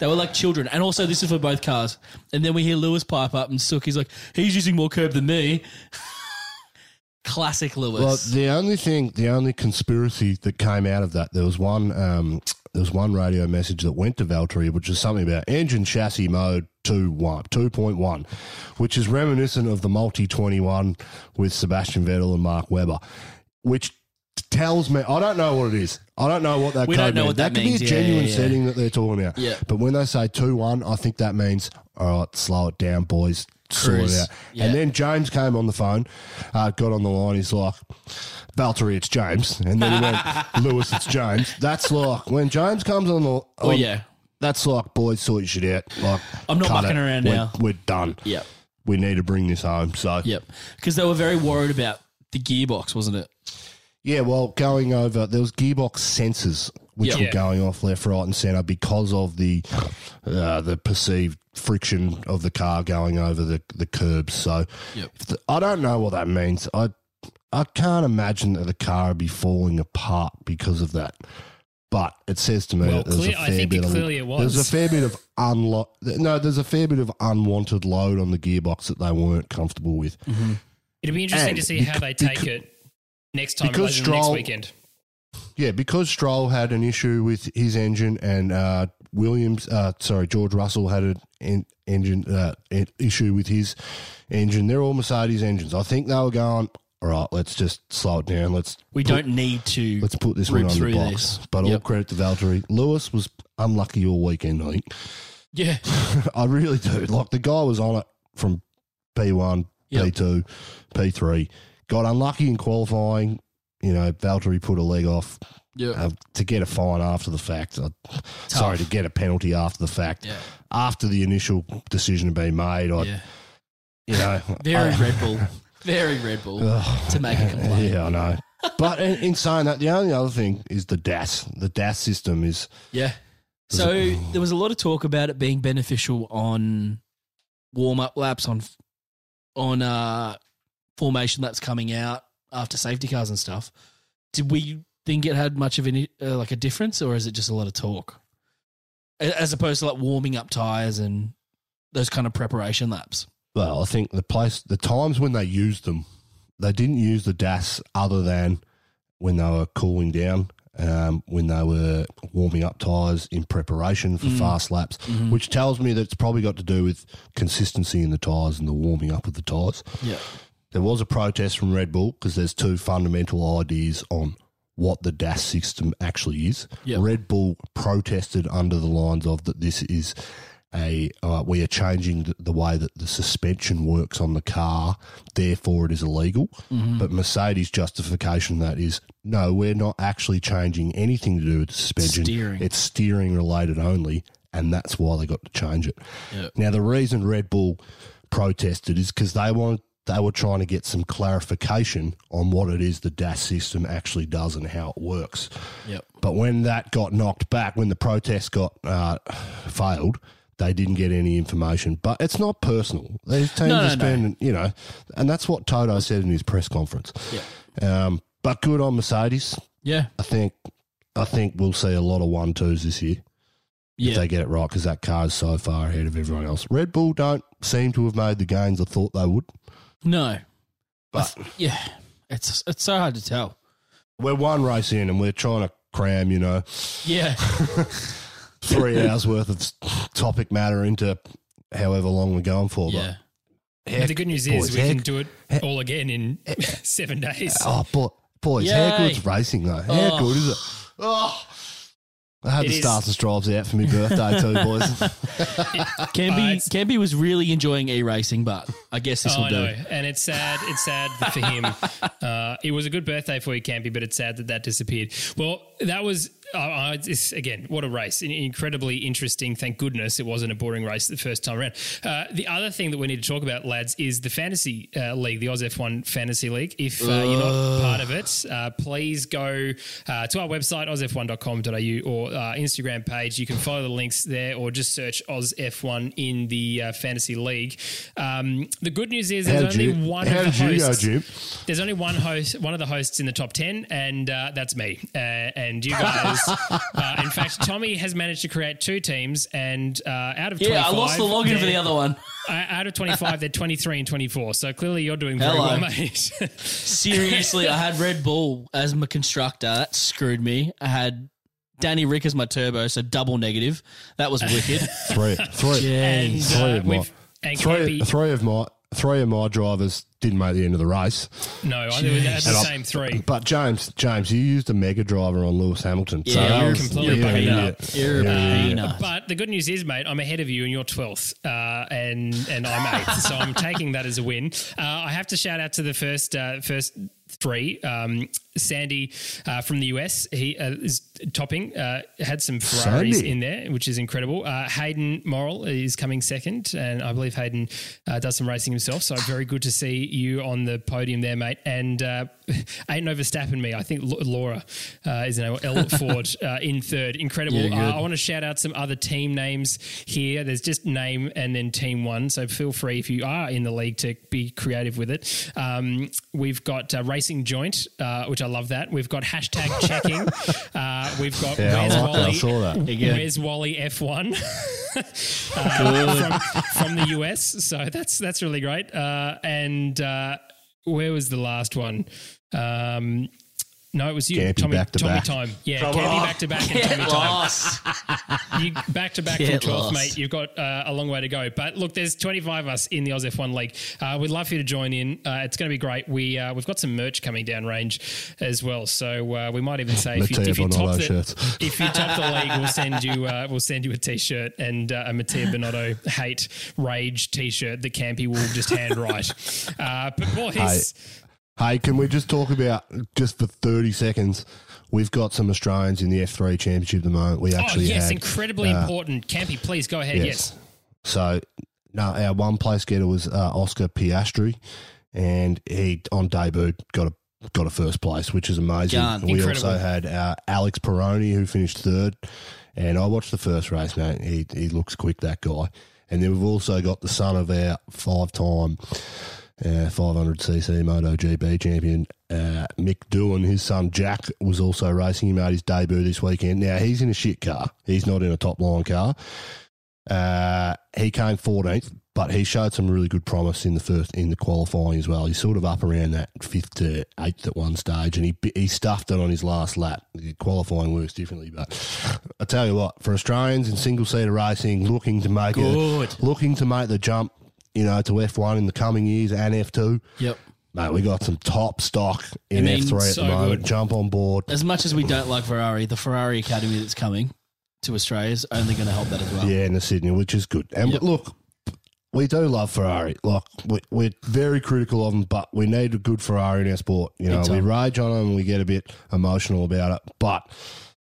they were like children. And also, this is for both cars. And then we hear Lewis pipe up and Sook, he's like, he's using more curb than me. Classic Lewis.
Well, the only thing, the only conspiracy that came out of that, there was one. Um, there was one radio message that went to Valtteri, which is something about engine chassis mode 2.1, which is reminiscent of the multi 21 with Sebastian Vettel and Mark Webber, which tells me I don't know what it is. I don't know what that
We
code
don't know
means.
what that
could
means.
be a genuine
yeah, yeah.
setting that they're talking about.
Yeah.
But when they say 2 1, I think that means, all right, slow it down, boys. Sort it out.
Yeah.
And then James came on the phone, uh, got on the line. He's like, Valtteri, it's James. And then he went, Lewis, it's James. That's like, when James comes on the.
Oh,
on-
yeah.
That's like, boys, sort your shit out. Like,
I'm not
cut
mucking
it.
around
We're-
now.
We're done.
Yep.
We need to bring this home. So,
Yep. Because they were very worried about the gearbox, wasn't it?
Yeah, well, going over there was gearbox sensors which
Yeah.
were going off left, right, and centre because of the uh, the perceived friction of the car going over the the curbs. So,
Yep.
if the, I don't know what that means. I I can't imagine that the car would be falling apart because of that. But it says to me
Well,
that there's
clear-
a
I
fair
think
bit
it
of
clearly it
there's a fair bit of unlo- No, there's a fair bit of unwanted load on the gearbox that they weren't comfortable with.
It'll be interesting
And
to see how they take
bec-
it next time,
because
later next weekend.
Yeah, because Stroll had an issue with his engine, and uh, Williams, uh, sorry, George Russell had an en- engine uh, issue with his engine. They're all Mercedes engines. I think they were going. All right, let's just slow it down. Let's
We
put-
don't need to.
let's put this one on the box.
this.
But all credit to Valtteri. Lewis was unlucky all weekend. I think.
Yeah.
I really do. Like the guy was on it from P one,
Yep.
P two, P three. Got unlucky in qualifying. You know, Valtteri put a leg off
Yeah.
uh, to get a fine after the fact. Uh, sorry, to get a penalty after the fact.
Yeah.
After the initial decision had been made, I,
yeah.
you know,
Very
I-
Red Bull. Very Red Bull to make a complaint.
Yeah, I know. But in, in saying that, the only other thing is the DAS. The DAS system is
Yeah. So there was a lot of talk about it being beneficial on warm up laps on on uh formation laps coming out after safety cars and stuff. Did we think it had much of any uh, like a difference, or is it just a lot of talk, A- as opposed to like warming up tires and those kind of preparation laps?
Well, I think the place, the times when they used them, they didn't use the DAS other than when they were cooling down, um, when they were warming up tyres in preparation for fast laps, which tells me that it's probably got to do with consistency in the tyres and the warming up of the tyres.
Yeah.
There was a protest from Red Bull because there's two fundamental ideas on what the DAS system actually is.
Yep.
Red Bull protested under the lines of that this is a uh, we are changing the, the way that the suspension works on the car, therefore it is illegal.
Mm-hmm.
But Mercedes' justification that is no, we're not actually changing anything to do with the suspension.
Steering.
It's steering related only, and that's why they got to change it.
Yep.
Now, the reason Red Bull protested is because they wanted they were trying to get some clarification on what it is the DAS system actually does and how it works.
Yep.
But when that got knocked back, when the protest got uh, failed, they didn't get any information. But it's not personal. These teams
No,
are
no, no.
you know, and that's what Toto said in his press conference.
Yeah.
Um, but good on Mercedes.
Yeah.
I think I think we'll see a lot of one twos this year if they get it right because that car is so far ahead of everyone else. Red Bull don't seem to have made the gains I thought they would.
No.
But
Yeah. It's it's so hard to tell.
we're one race in and we're trying to cram, you know,
Yeah.
three hours worth of topic matter into however long we're going for.
yeah.
But
But the good news
boys,
is we
heck-
can do it all again in seven days.
Oh, boy, boys,
Yay.
how good's racing though? How
Oh.
good is it? Oh. I had
It
the
is.
starters drives out for my birthday too, boys.
Campy
Uh, it's-
was really enjoying e racing, but I guess this
Oh,
will
I
do.
know, and it's sad. It's sad for him. Uh, it was a good birthday for you, Campy, but it's sad that that disappeared. Well, that was uh, it's, again what a race! In- Incredibly interesting. Thank goodness it wasn't a boring race the first time around. Uh, the other thing that we need to talk about, lads, is the fantasy uh, league, the Oz F1 Fantasy League. If uh, you're not part of it, uh, please go uh, to our website ozf1.com.au or Instagram page. You can follow the links there, or just search Oz F1 in the uh, fantasy league. Um, the good news is
How
there's
did
only
you,
one
how
of the
you
hosts.
Jim?
There's only one host, one of the hosts in the top 10, and uh, that's me. Uh, and you guys, uh, in fact, Tommy has managed to create two teams, and uh, out of 25,
Yeah, I lost the login for
they're-
the other one.
Uh, out of 25, they're 23 and 24. So clearly you're doing very
Hello.
well, mate.
Seriously, I had Red Bull as my constructor. That screwed me. I had Danny Rick as my turbo, so double negative. That was wicked.
Three, three,
And,
Jeez.
three
uh,
of my,
we've- and
three,
Campy-
three of my, three of my drivers didn't make the end of the race.
No, I think that's the same three.
But James, James, you used a mega driver on Lewis Hamilton.
Yeah,
that
you're
was-
completely
you're an
buggered
idiot.
up.
You're a
You're an idiot.
peanut.
But the good news is, mate, I'm ahead of you and you're 12th, uh, and and I'm eighth, so I'm taking that as a win. Uh, I have to shout out to the first uh, first three. Um, Sandy uh, from the US, he uh, is topping. Uh, had some Ferraris
Sandy.
in there, which is incredible. Uh, Hayden Morrill is coming second, and I believe Hayden uh, does some racing himself. So very good to see you on the podium there, mate. And uh, ain't no me. I think Laura uh, is an L Ford uh, in third. Incredible.
Yeah,
uh, I want to shout out some other team names here. There's just name and then team one. So feel free if you are in the league to be creative with it. Um, we've got uh, Racing Joint, uh, which I love that. We've got hashtag checking. uh, we've got
Yeah,
Where's
like that. I
Wally?
saw that.
you.
Where's Wally F1 uh, from, from the US? So that's that's really great. Uh, and uh, where was the last one? Um, no, it was you,
Campy
Tommy.
back to
Tommy
back.
time, yeah. Campy back to back and Tommy time
Loss.
you back to back from
Get
12th,
lost.
mate. You've got uh, a long way to go. But look, there's 25 of us in the Oz F1 League. Uh, we'd love for you to join in. Uh, it's going to be great. We uh, we've got some merch coming down range as well. So uh, we might even say if you, if you top the if you top the league, we'll send you uh, we'll send you a t-shirt and uh, a Mattia Binotto hate rage t-shirt that Campy will just handwrite. Uh, but boys.
Hey, can we just talk about just for thirty seconds? We've got some Australians in the F three championship at the moment. We actually
Oh
actually
yes,
had,
incredibly
uh,
important. Campy, please go ahead. Yes.
So, no, our one place getter was uh, Oscar Piastri, and he on debut got a got a first place, which is amazing.
Gun.
we
Incredible.
also had uh, Alex Peroni who finished third, and I watched the first race. Mate, he he looks quick that guy. And then we've also got the son of our five time. Uh, 500cc MotoGP champion uh, Mick Doohan, his son Jack was also racing. He made his debut this weekend. Now he's in a shit car. He's not in a top line car. Uh, he came 14th, but he showed some really good promise in the first in the qualifying as well. He's sort of up around that fifth to eighth at one stage, and he he stuffed it on his last lap. The qualifying works differently, but I tell you what, for Australians in single seater racing, looking to make
Good.
a, looking to make the jump, you know, to F one in the coming years and F two.
Yep.
Mate, we got some top stock in
I mean,
F three at
so
the moment.
good.
Jump on board.
As much as we don't like Ferrari, the Ferrari Academy that's coming to Australia is only going to help that as well.
Yeah, in the Sydney, which is good. And
Yep.
look, we do love Ferrari. Like we, we're very critical of them, but we need a good Ferrari in our sport. You know, we rage on them and we get a bit emotional about it, but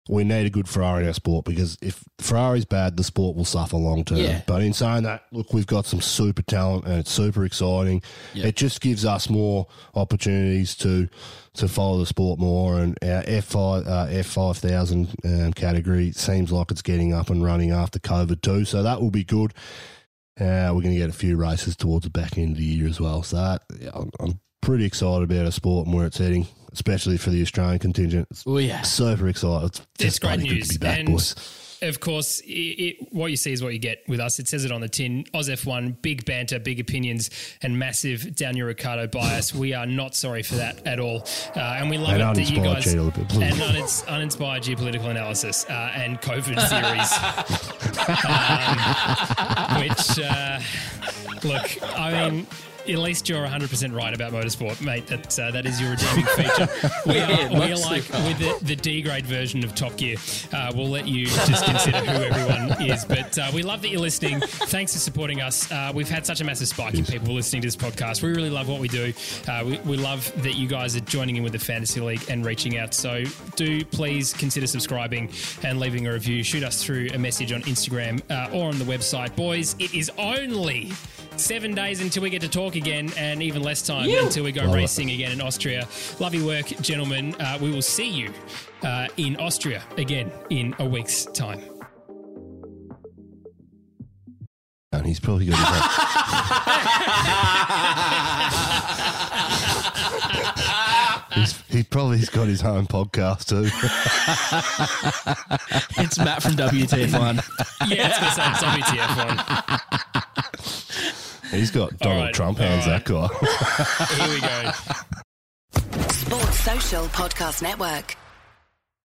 we need a good Ferrari in our sport because if Ferrari's bad, the sport will suffer long term.
Yeah.
But in saying that, look, we've got some super talent and it's super exciting.
Yep.
It just gives us more opportunities to to follow the sport more. And our F five uh, F five thousand um, category seems like it's getting up and running after COVID too. So that will be good. Uh, we're going to get a few races towards the back end of the year as well. So that, yeah, I'm, I'm pretty excited about our sport and where it's heading, especially for the Australian contingent.
Oh, yeah.
super excited. It's
That's
just
great news.
to be back,
and
boys.
of course, it, it, what you see is what you get with us. It says it on the tin. Oz F1, big banter, big opinions, and massive Daniel Ricciardo bias. We are not sorry for that at all. Uh, and we love
And
it that you guys.
geopolitical-
And unins- uninspired geopolitical analysis uh, and COVID theories. um, which, uh, look, I mean. At least you're 100% right about motorsport, mate. That uh, that is your redeeming feature. We are,
Yeah,
we are like with the, the D grade version of Top Gear. Uh, we'll let you just consider who everyone is. But uh, we love that you're listening. Thanks for supporting us. Uh, we've had such a massive spike in people listening to this podcast. We really love what we do. Uh, we, we love that you guys are joining in with the Fantasy League and reaching out. So do please consider subscribing and leaving a review. Shoot us through a message on Instagram uh, or on the website. Boys, it is only seven days until we get to talk again, and even less time until we go
Love it.
racing again in Austria. Love your work, gentlemen. Uh, we will see you uh, in Austria again in a week's time.
And he's probably got his own. he probably's got his own podcast too.
It's Matt from WTF1.
Yeah, it's going to WTF one.
he's got Donald
right,
Trump
all
hands.
right.
That guy.
Here we go.
Sports Social Podcast Network.